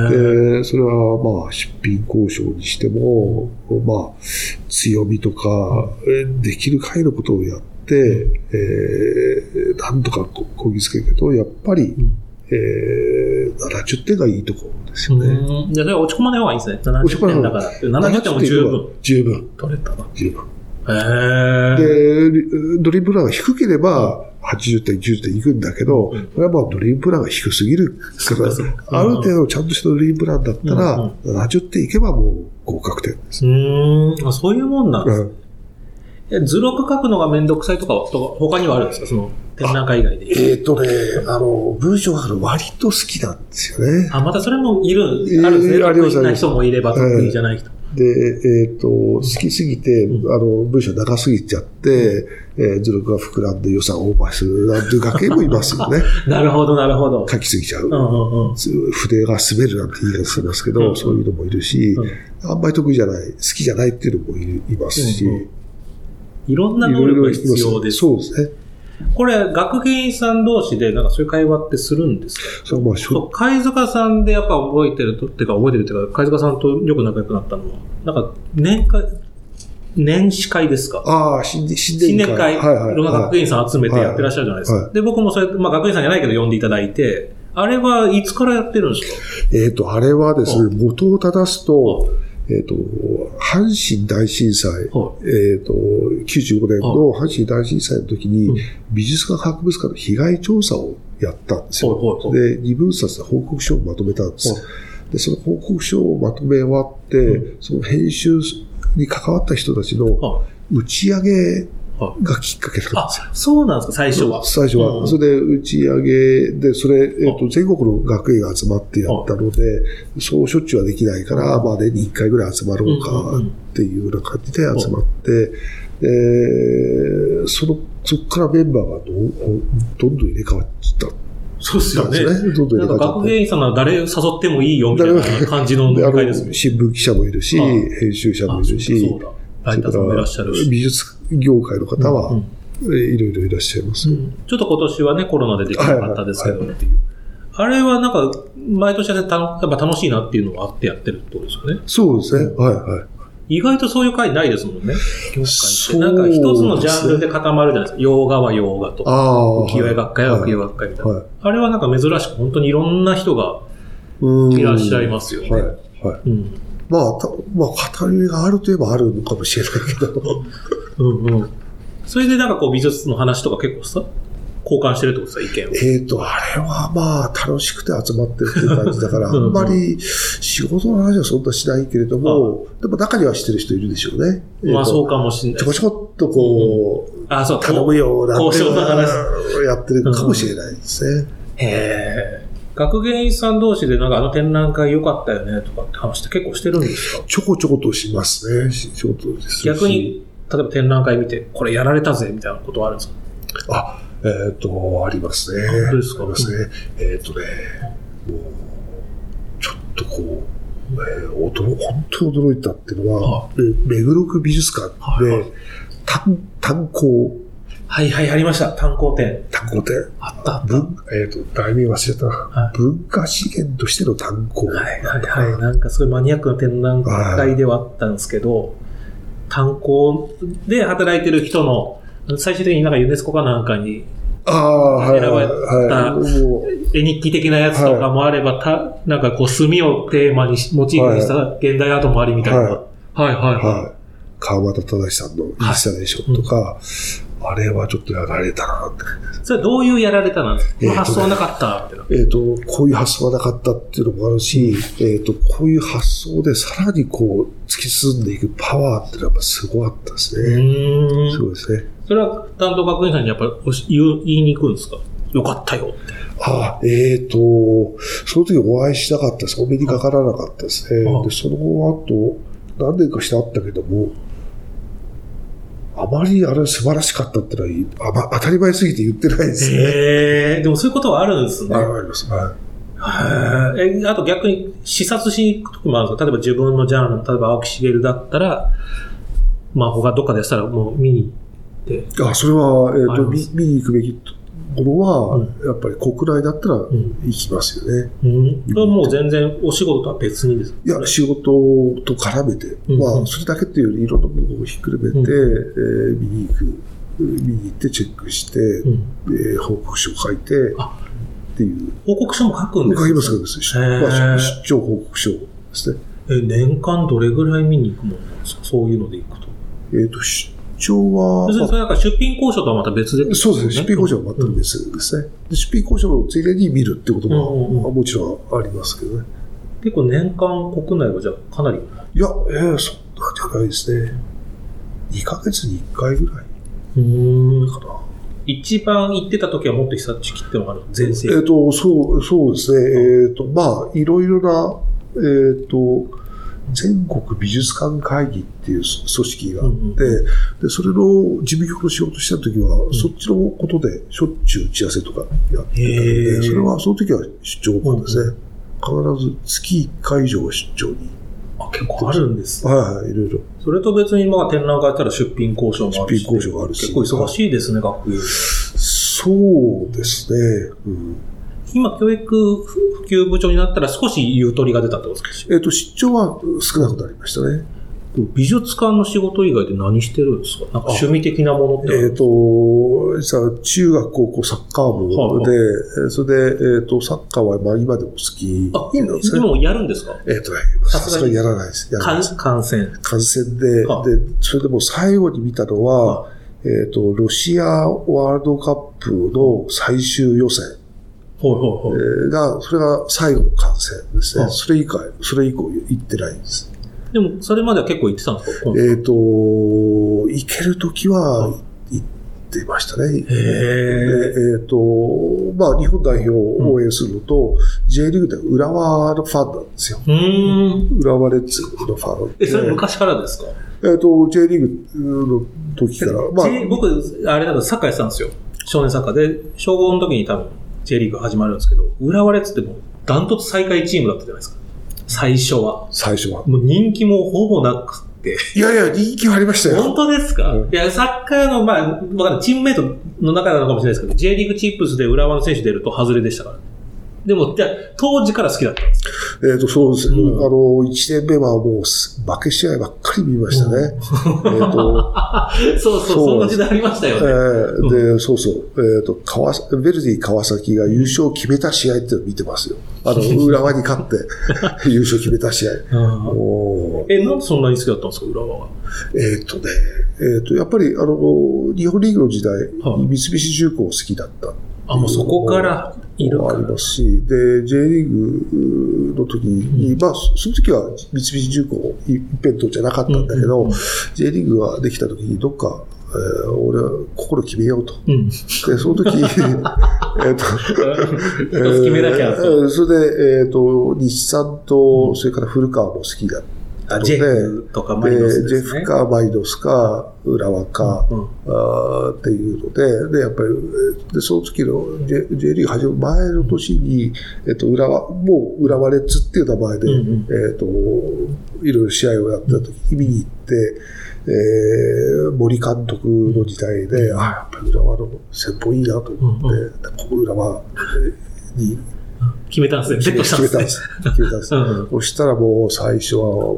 で、それはまあ、出品交渉にしても、まあ、強みとか、えーできる限りのことをやって、えー、なんとかここぎつけるけど、やっぱり、うんえー、70点がいいところですよね。うん。じゃあ、落ち込まない方がいいですね。70落ち込まない点だからって。70点も十分。十分。取れたな。十分。で、リドリームプランが低ければ、80点、90点いくんだけど、うんそれはまあドリームプランが低すぎるから、そうかある程度ちゃんとしたドリームプランだったら、うん70点いけばもう合格点です。うーん。あ、そういうもんなんですうんえ図録書くのがめんどくさいとかは、とか他にはあるんですか？その展覧会以外で。えっ、とね、あの、文章がある割と好きなんですよね。あ、またそれもいる、えーあるんですね。ありますな人もいれば得意じゃない人。で、えっ、と、好きすぎて、うんあの、文章長すぎちゃって、えー図録が膨らんで予算オーバーするなんていう学芸もいますよね。なるほど、なるほど。書きすぎちゃう。うんうんうん。筆が滑るなんて言い方しますけど、うんそういうのもいるし、あんまり得意じゃない、好きじゃないっていうのもいますし、うんうんいろんな能力が必要です。そうですね。これ、学芸員さん同士で、なんかそういう会話ってするんですか？そう、まあ、そう、貝塚さんでやっぱ覚えてると、っていうか覚えてるっていうか、貝塚さんとよく仲良くなったのは、なんか、年会、年始会ですか？ああ、新年新新年会、いはいはい。ろんな学芸員さん集めてやってらっしゃるじゃないですか。はいはで、僕もそれ、まあ学芸員さんじゃないけど呼んでいただいて、あれはいつからやってるんですか？えっ、と、あれはですね、元を正すと、えっ、と、阪神大震災、はえっ、と、95年の阪神大震災の時に、うん。美術館博物館の被害調査をやったんですよ。はいはいはい。で、二分冊で報告書をまとめたんです。はい。で、その報告書をまとめ終わって、うその編集に関わった人たちのは打ち上げはがきっかけなんあですよ。、そうなんですか、最初は。最初は。うんそれで打ち上げで、それ、えっ、あと、全国の学芸が集まってやったので、そうしょっちゅうはできないから、まあ年に1回ぐらい集まろうかっていうような感じで集まって、で、その、そこからメンバーがどんどんどん入れ替わった。そうですよね。ね。どんどんなんか入れ替わって。学芸員さんなら誰誘ってもいいよみたいな感じので、あの、飲み会ですね。新聞記者もいるし、あ編集者もいるし、そうだ。ライターさんもいらっしゃるし。美術業界の方はうん、えいろいろいらっしゃいます。ちょっと今年はね、コロナでできなかったですけどっていう。あれはなんか、毎年やっぱ楽しいなっていうのがあってやってるってことですよね。そうですね。はいはい。意外とそういう会ないですもんね。業界なんか一つのジャンルで固まるじゃないですか。洋画は洋画と。ああ。浮世絵学会は浮世絵学会みたいな。はい。あれはなんか珍しく本当にいろんな人がいらっしゃいますよね。はい。はい。うん。まあ、たまあ、偏りがあるといえばあるのかもしれないけど。うんうん。それでなんかこう美術の話とか結構さ、交換してるってことですか、意見を？えっと、あれはまあ、楽しくて集まってるっていう感じだから、あうんんまり仕事の話はそんなしないけれども、でも中にはしてる人いるでしょうね。まあそうか。かもしれないちょこちょこっとこう、あ、そう、頼むような交渉の話やってるかもしれないですね。へえ。学芸員さん同士でなんかあの展覧会良かったよねとかって話って結構してるんですか？ちょこちょことしますね。仕事ですし逆に、例えば展覧会見て、これやられたぜみたいなことはあるんですか？あ、えっ、と、ありますね。本当ですか？ありますね。えっ、とね、もう、ちょっとこう、えー驚本当に驚いたっていうのは、目黒区美術館で、はいはい単単行、はいはい、ありました。単行展。単行展、あったえっ、と、題名忘れたな、は文化資源としての単行。はいはいはい。なんかすごいマニアックな展覧会ではあったんですけど、炭鉱で働いてる人の、最終的になんかユネスコかなんかにああ、はい、選ばれはい、た絵日記的なやつとかもあれば、たなんかこう墨をテーマにし、モチーフにした現代アートもありみたいな。ははいはいはい。はい。川俣正さんのインスタレーションとか、あれはちょっとやられたなって。それどういうやられたなんですか？えーと発想なかったみたいな。えっ、と、こういう発想はなかったっていうのもあるし、えっ、と、こういう発想でさらにこう、突き進んでいくパワーっていうのはやっぱすごかったですうね。そうですね。それは担当学院さんにやっぱりおし言う言いに行くんですか？よかったよって。あえっ、と、その時お会いしなかったです。お目にかからなかったですね。あで、その後、何年かしてあったけども、あまりあれ素晴らしかったってのは、あま、当たり前すぎて言ってないですね。へえ、でもそういうことはあるんですね。ああります。はい。へえ、えあと逆に視察しに行くときもあるんですか？例えば自分のジャンル、例えば青木茂だったら、まあ他どっかでやったらもう見に行って。あ、それは、えっ、と、あります見見に行くべきものは、うんやっぱり国内だったらん。行きますよね。うん。それはもう全然お仕事とは別にですか？いや、仕事と絡めて、うんまあ、それだけっていうより、いろんなものをひっくるめて、うんえー見に行く、見に行ってチェックして、うん。えー報告書を書いて、あっていう。報告書も書くんです書きます、書きます。まあ、出張報告書ですね。え、年間どれぐらい見に行くものなんですか？そういうので行くと。えっ、と、出張は、それなんか出品交渉とはまた別で、そうですね。出品交渉は全く別ですね。で出品交渉のついでに見るってことも、うんうんもちろんありますけどね。結構年間国内はじゃあかなり。いや、えー、そんなんじゃないですね。2ヶ月に1回ぐらいうん。かな。一番行ってた時はもっと被災地切ってもある。全盛えっ、と、そう、そうですね。えっ、と、まあ、いろいろな、えっ、と、全国美術館会議っていう組織があって、うんうんで、それの事務局の仕事した時は、んそっちのことでしょっちゅう打ち合わせとかやってたので、それはその時は出張なんですね。必ず月1回以上は出張に。あ、結構あるんです。はいはい、いろいろ。それと別にまあ展覧会やったら出品交渉もあるし。出品交渉があるし結構忙しいですね、学院。そうですね。うん今、教育普及部長になったら少しゆとりが出たってことですか？えっ、と、出張は少なくなりましたね。美術館の仕事以外で何してるんですか？なんか趣味的なものって。えっ、と、実は中学、高校サッカー部で、えそれで、えっ、と、サッカーはまあ今でも好きあ、なんですね。でもやるんですか？えっ、とね、さすがにやらないです。やらないです。感染。感染で、はで、それでもう最後に見たのは、えっ、と、ロシアワールドカップの最終予選。ほいほいが、それが最後の観戦ですね。はいそれ以降、それ以降行ってないんです。でも、それまでは結構行ってたんですか？えっ、と、行けるときは行ってましたね。えっ、と、まあ、日本代表を応援するのと、J リーグで浦和のファンなんですよ。うーん。浦和レッズのファン。え、それで昔からですか？えっ、と、J リーグの時から、まあ、僕、あれだとサッカーやってたんですよ。少年サッカーで、小5の時に多分 J リーグ始まるんですけど、浦和レッズってもうダントツ最下位チームだったじゃないですか。最初は。最初は。もう人気もほぼなくて。いやいや、人気はありましたよ。本当ですか、うんいや、サッカーの、まあ、わかんないチームメイトの中なのかもしれないですけど、J リーグチップスで浦和の選手出ると外れでしたから。でも、じゃあ当時から好きだったんですよ。えっ、と、そうですね。うんあの、1年目はもうす、負け試合ばっかり見ましたね。えっと、そうそう、そんな時代ありましたよえね。ーで、そうそう、えっ、と、川崎、ヴェルディ川崎が優勝を決めた試合っていうのを見てますよ。あの、浦和に勝って 優勝決めた試合。え、なんでそんなに好きだったんですか、浦和は。えっ、とね、えっ、と、やっぱり、あの、日本リーグの時代、はい三菱重工好きだった。あ、もうそこからいるあり。ますし、で、J リーグの時に、まあ、そその時は三菱重工一辺倒じゃなかったんだけど、うんうんうん J リーグができた時に、どっか、えー俺は心決めようと。うん。で、その時、えっと、決めなきゃえーそれで、えっ、と、日産と、それから古川も好きだったあ、ジェフとかマリノスで、ジェ。フかマリノスか浦和か、うんあーっていうので、で、やっぱり、で、その時の J, J リーグ始まる前の年に、えっと、浦和、もう浦和レッズっていう名前で、うんうん。えっと、いろいろ試合をやってた時に見に行って、えー、森監督の時代で、あ、やっぱり浦和の戦法いいなと思って、うんここ浦和に決めたんですね。決ベットしたんですね。めたんです。決めたんです。うんそしたらもう最初は、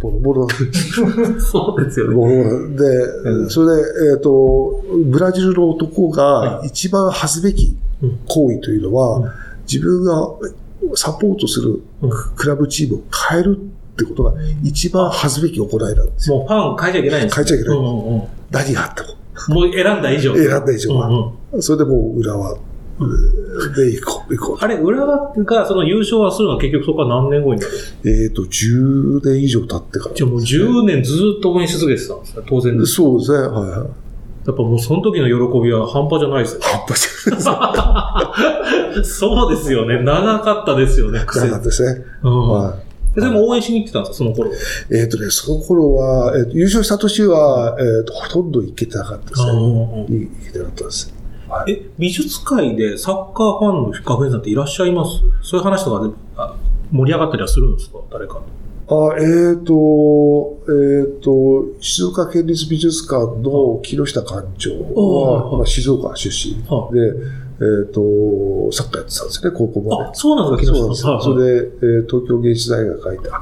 ボロボロ そうですよね。ボロボロで、うんそれで、えっ、と、ブラジルの男がは一番恥ずべきうん行為というのは、うん自分がサポートするうんクラブチームを変えるってことが一番恥ずべき行いなんですよ。もうファン変えちゃいけないんです変えちゃいけない何があっても。もう選んだ以上。選んだ以上は。それでもう裏は、で行こう、行こう。あれ、浦和がその優勝はするのは結局そこから何年後になるえっ、と、10年以上経ってから。じゃあもう10年ずっと応援し続けてたんですか当然です。そうですね、はいはい。やっぱもうその時の喜びは半端じゃないですよ。半端じゃない そうですよね。長かったですよね、癖。なかったですね。うんはいででも応援しに行ってたんですか、その頃は？えっ、とね、その頃は、えーと優勝した年は、えっ、と、ほとんど行けてなかったですね。行けてなかったです。はい、え、美術界でサッカーファンの学園さんっていらっしゃいます？そういう話とかであ盛り上がったりはするんですか？誰か。あえっ、と、えっ、と、静岡県立美術館の木下館長は、はい。まあ、静岡出身はで、えっ、と、サッカーやってたんですよね、高校まであ、。そうなんですか、木下さん。そうなんですよ。そはいはいれで、えー東京芸術大学入って、あ、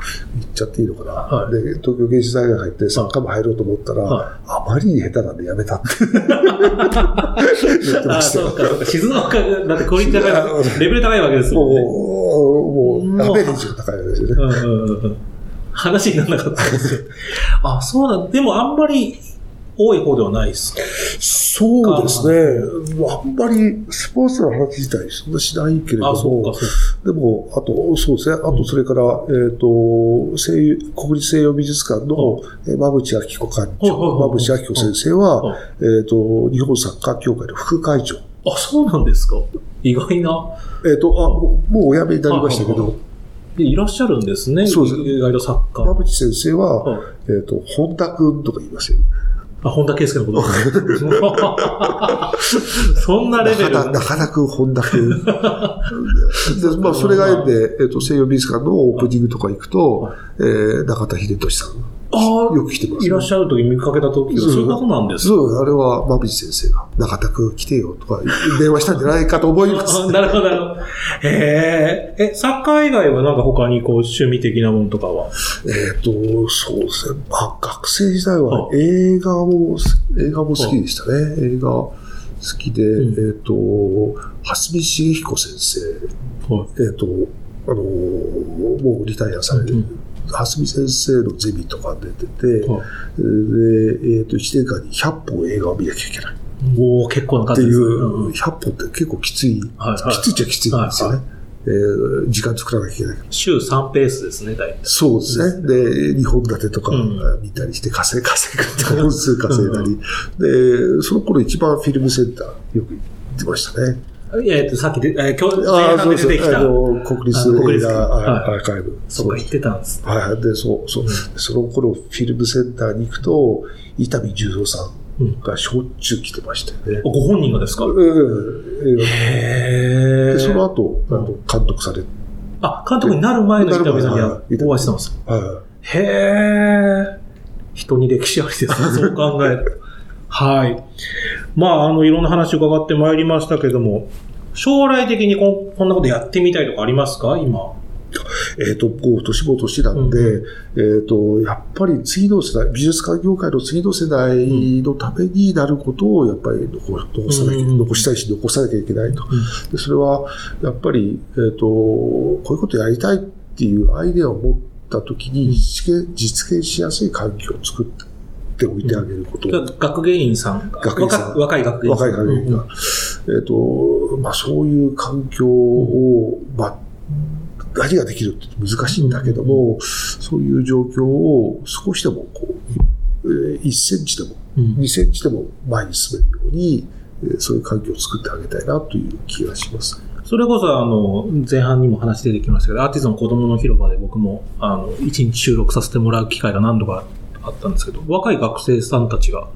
言っちゃっていいのかな。はいで、東京芸術大学入って、サッカー部入ろうと思ったら、はあまりに下手なんでやめたって言ってまあ、したよそう。か。静岡だってクオリティ高い、レベル高いわけですもんね。もう、もう、アベレージが高いわけですよね。うんうんうんうん話にならなかったんですよ。あ、そうなんでもあんまり多い方ではないですか？そうですね。あんまりスポーツの話自体そんなしないけれどあ、そうもでも、あと、そうですね。あと、それから、えっ、と、西洋国立西洋美術館の、えー馬淵明子館長、馬淵明子先生はは、えっ、と、日本サッカー協会の副会長。あ、そうなんですか意外な。えっ、と、あ、もうお辞めになりましたけど、でいらっしゃるんですね。そうです意外とサッカー。馬淵先生は、はいえっ、と、本田くんとか言いますよ。あ、本田圭佑のこと。そんなレベル。中田中田くん、本田くん。でまあ、それが縁で、えっ、と、西洋美術館のオープニングとか行くと、えー中田秀俊さん。あよく来てます、いらっしゃる時見かけた時は、そういうことなんですかそう、あれは、馬淵先生が、中田くん来てよとか、電話したんじゃないかと思います。あなるほど、なるほど。へえ。え、サッカー以外はなんか他にこう趣味的なものとかは？えっ、と、そうですね。まあ、学生時代はあ映画も、映画も好きでしたね。映画好きで、うんえっ、と、蓮見茂彦先生、はい。えっ、と、あのーもうリタイアされる、うん蓮見先生のゼミとか出てて、はいで、えっ、と、1年間に100本映画を見なきゃいけないっおお結構なてい数ですね。う、100本って結構きつい、はいはいきついっちゃきついんですよね。えー時間作らなきゃいけない。週3ペースですね、大体。そうですね。で、2本立てとかうん見たりして稼い、稼ぐって本数稼いだり。で、その頃一番フィルムセンターよく行ってましたね。えっと、さっきで、えー今日、前半で出てきた。あの、国立あの国立映画はいアーカイブ。そっか、言ってたんです。はいはい。で、そう、そう。その頃、フィルムセンターに行くと、伊丹十三さうんんがしょっちゅう来てましたよね。ご本人がですか？うんうん。へで、その後、あの、監督されて、あ、監督になる前の伊丹さんにお会いしてます。はへえ。人に歴史ありですね、そう考えると。はい。まあ、あの、いろんな話伺ってまいりましたけども、将来的にこんこんなことやってみたいとかありますか？今。い。えっと、こう、年も年なんで、うえっと、やっぱり次の世代、美術館業界の次の世代のためになることを、やっぱり残残さなきゃ、うん残したいし、残さなきゃいけないと。でそれは、やっぱり、えっ、と、こういうことやりたいっていうアイデアを持ったときに実現、実現しやすい環境を作っておいてあげること。じゃあ学芸員さんが学さん若い学芸員さん。若い学芸員が。えっ、と、まあそういう環境を、まあ、何ができるって難しいんだけども、そういう状況を少しでもこう、えー1センチでも、うん2センチでも前に進めるように、えーそういう環境を作ってあげたいなという気がします。それこそ、あの、前半にも話出てきましたけど、アーティストの子供の広場で僕も、あの、一日収録させてもらう機会が何度かあったんですけど、若い学生さんたちが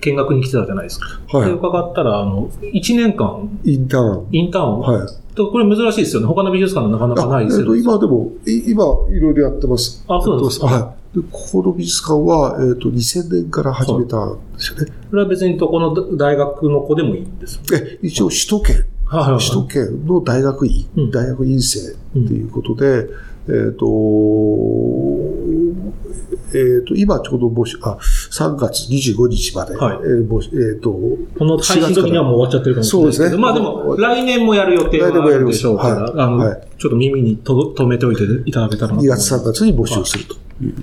見学に来てたじゃないですか。で、は伺ったら、あの、1年間、い。インターン。インターンを、はい。これ珍しいですよね。他の美術館でなかなかないですよあえっと、今でも、い今、いろいろやってます。あそうなんですか？はい。で、ここの美術館は、えっと、2000年から始めたんですよね。これは別にどこの大学の子でもいいんですよ。え、一応、首都圏、はいはいはい首都圏の大学院、うん大学院生っていうことで、えっ、と、えっ、と、今ちょうど募集、あ、3月25日まで、はいえー募集えっ、と、この配信時にはもう終わっちゃってるかもしれないですけど、そうですねまあでも、来年もやる予定はあるでしょうから、来年もやあの、りますはいちょっと耳にとど止めておいていただけたらなと思2います月3月に募集するという。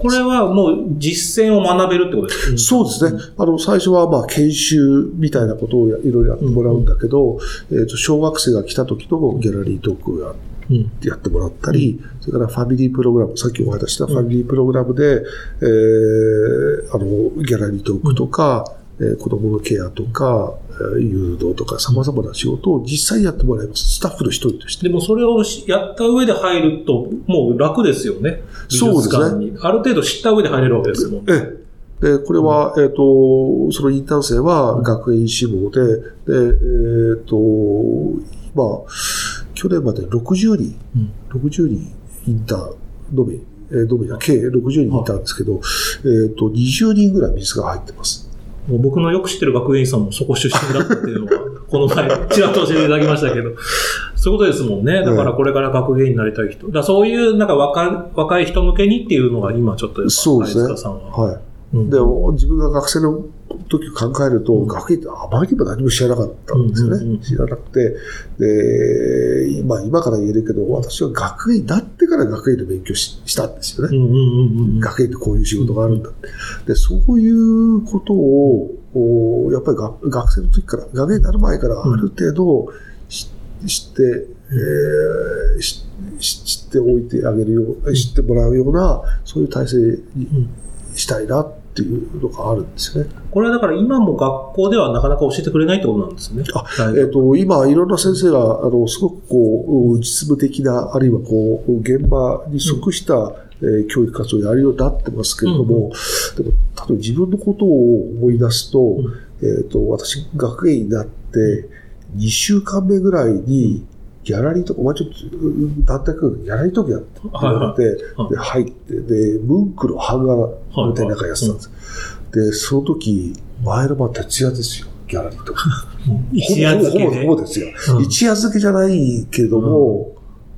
これはもう実践を学べるってことですね。そうですね。あの、最初はまあ研修みたいなことをやいろいろやってもらうんだけど、えっ、と、小学生が来た時のギャラリートークをやうん。やってもらったり、それからファミリープログラム、さっきお話ししたファミリープログラムで、えーあの、ギャラリートークとか、えー子供のケアとか、えー誘導とか様々な仕事を実際にやってもらいます。スタッフの一人として。でもそれをしやった上で入ると、もう楽ですよね。そうですねある程度知った上で入れるわけですよ。ええ。で、これは、えっ、と、そのインターン生は学園志望で、で、えっ、と、今、去年まで60人、うん60人インターン、延べ、えー、延べじゃ計60人いたんですけど、えっ、と、20人ぐらい水が入ってます。もう僕のよく知ってる学芸員さんもそこ出身だったっていうのが、この前、ちらっと教えていただきましたけど、そういうことですもんね。だからこれから学芸員になりたい人。だそういう、なんか若い若い人向けにっていうのが今ちょっとやっぱ、そうですね貝塚さんは。はい。うんで、自分が学生の時を考えると、うん学院ってあまりにも何も知らなかったんですよね。うんうんうん知らなくて、で、今、今から言えるけど、私は学院になってから学院の勉強ししたんですよね。うんうんうんうん。学園ってこういう仕事があるんだって。で、そういうことを、おやっぱり学学生の時から、学園になる前からある程度し知って、え知っておいてあげるよう、知ってもらうような、そういう体制にうんしたいなっていうのがあるんですよね。これはだから今も学校ではなかなか教えてくれないってことなんですね。あえっ、と、今、いろんな先生が、あの、すごくこう、実務的な、あるいはこう、現場に即した、えー教育活動をやるようになってますけれども、でも、例えば自分のことを思い出すと、んえっ、と、私、学芸員になって、2週間目ぐらいに、ギャラリーとか、お前ちょっと、団体くギャラリーとかやってはいで、入って、で、ムンクの版画みたいな中やってたんです。で、その時、前の間徹夜ですよ、ギャラリーとか。一夜漬けほぼ、で。ほぼほぼですよ。うん一夜漬けじゃないけれども、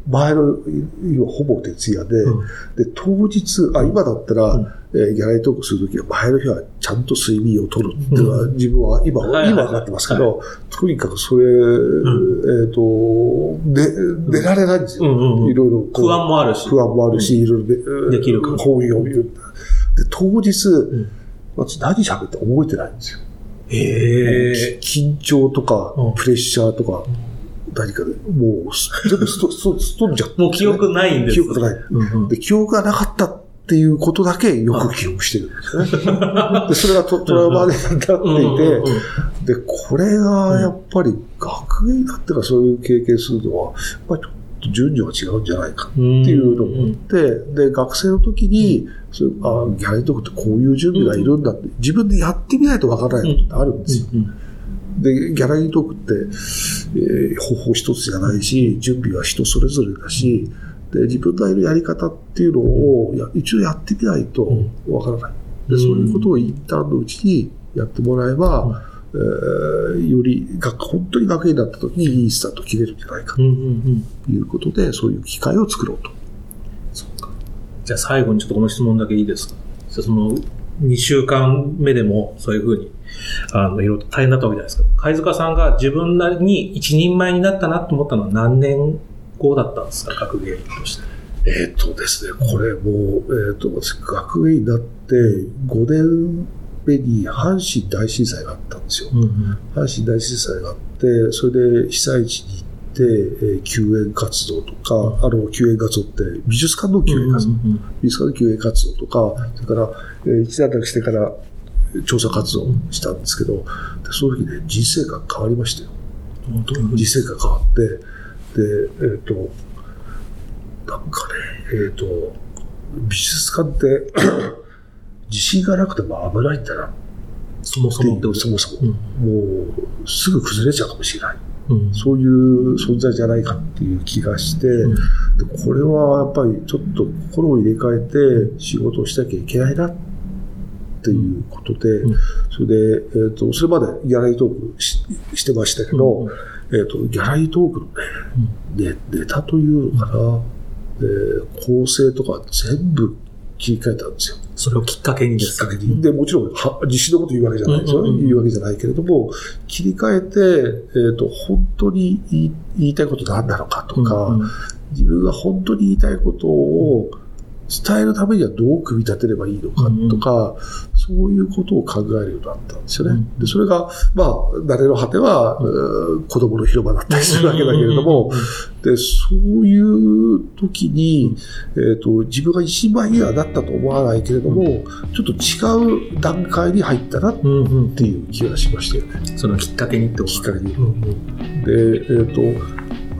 前の日はほぼ徹夜で、うん。で、当日、あ、今だったら、うん。えーギャラリートークするときは、前の日はちゃんと睡眠をとるっていうのは、自分は今、はい今分かってますけど、とにかくそれ、ん。えっ、と、で、出られないんですよ。うんうんうん。いろいろこう不安もあるし。不安もあるし、いろいろできるか本読みる。で、当日、ん。私何喋って覚えてないんですよ。へえ。緊張とかうん、プレッシャーとか、何かで、もう、す全部すと、すと、すとんじゃって。もう記憶ないんです記憶がない。うんうんで、記憶がなかったっていうことだけよく記憶してるんですね。で、それがトトラウマになっていて、うんうんうんで、これがやっぱり学芸になってからそういう経験するのは、やっぱりちょっと順序が違うんじゃないかっていうのを思って、で、学生の時に、そういうあギャラリートークってこういう準備がいるんだって、自分でやってみないとわからないことってあるんですよ。うんで、ギャラリートークって、えー方法一つじゃないし、準備は人それぞれだし、で、自分がいるやり方っていうのを、や一応やってみないとわからない。で、うんそういうことをインターンのうちにやってもらえば、えーより学、本当に学園になった時にいいスタート切れるんじゃないかうんうんうん。ということで、そういう機会を作ろうと。そうか。じゃあ最後にちょっとこの質問だけいいですか？じゃあその、2週間目でもそういうふうに、あの、いろいろと大変だったわけじゃないですか。貝塚さんが自分なりに一人前になったなと思ったのは何年後だったんですか？学芸員として。えっ、とですね、これもう、えっ、と、私、学園になって5年目に阪神大震災があったんですよ。うんうん。阪神大震災があって、それで被災地に行って、えー救援活動とか、あの、救援活動って、美術館の救援活動、うん美術館の救援活動とか、それから、えー一段落してから調査活動したんですけど、でその時ね、人生観変わりましたよ。人生観変わって、で、えっ、と、なんかね、えっ、と、美術館って、地震がなくても危ないんだなそもそもそもそも。うんもう、すぐ崩れちゃうかもしれない。うん。そういう存在じゃないかっていう気がして、んでこれはやっぱりちょっと心を入れ替えて仕事をしなきゃいけないなっていうことで、うん。それで、えっ、と、それまでギャラリートークししてましたけど、うんえっ、と、ギャラリートークのね、ネネタというのかな、えー構成とか全部切り替えたんですよ。それをきっかけにできっすかかけに。で、もちろん、は実施のこと言うわけじゃないですよ。うんうんうん。言うわけじゃないけれども、切り替えて、えっ、と、本当に言い言いたいこと何なのかとか、うんうん。自分が本当に言いたいことを伝えるためにはどう組み立てればいいのかとか、そういうことを考えるようになったんですよね。うんでそれが、まあ、誰の果ては、うー子供の広場だったりするわけだけれども、で、そういう時に、えっ、と、自分が一番にはなったと思わないけれども、ちょっと違う段階に入ったなっうんうん。ていう気がしましたよね。そのきっかけにってこと？きっかけにうんうん。で、えっ、と、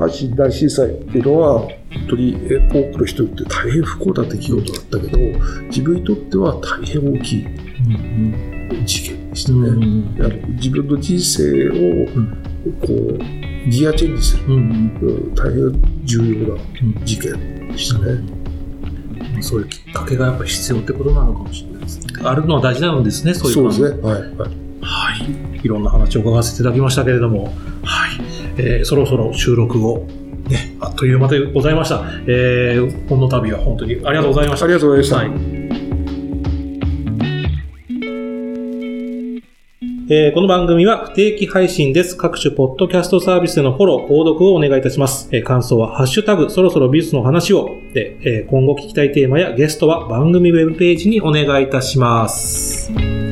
阪神大震災っていうのは、本当にえ多くの人にとって大変不幸な出来事だったけど、自分にとっては大変大きいうん事件でしたうん。ね。うんあの自分の人生を、こう、ギアチェンジする、うんうん大変重要なうん事件でしたね。うんそういうきっかけがやっぱ必要ってことなのかもしれないですね。あるのは大事なんですね、そういうそうのですね。はい。はいはい。いろんな話を伺わせていただきましたけれども、はい。えーそろそろ収録を、ね、あっという間でございました。えー、この度は本当にありがとうございました。ありがとうございました。はいえーこの番組は不定期配信です。各種ポッドキャストサービスでのフォロー、購読をお願いいたします。えー感想はハッシュタグ、そろそろ美術の話を。で、えー今後聞きたいテーマやゲストは番組ウェブページにお願いいたします。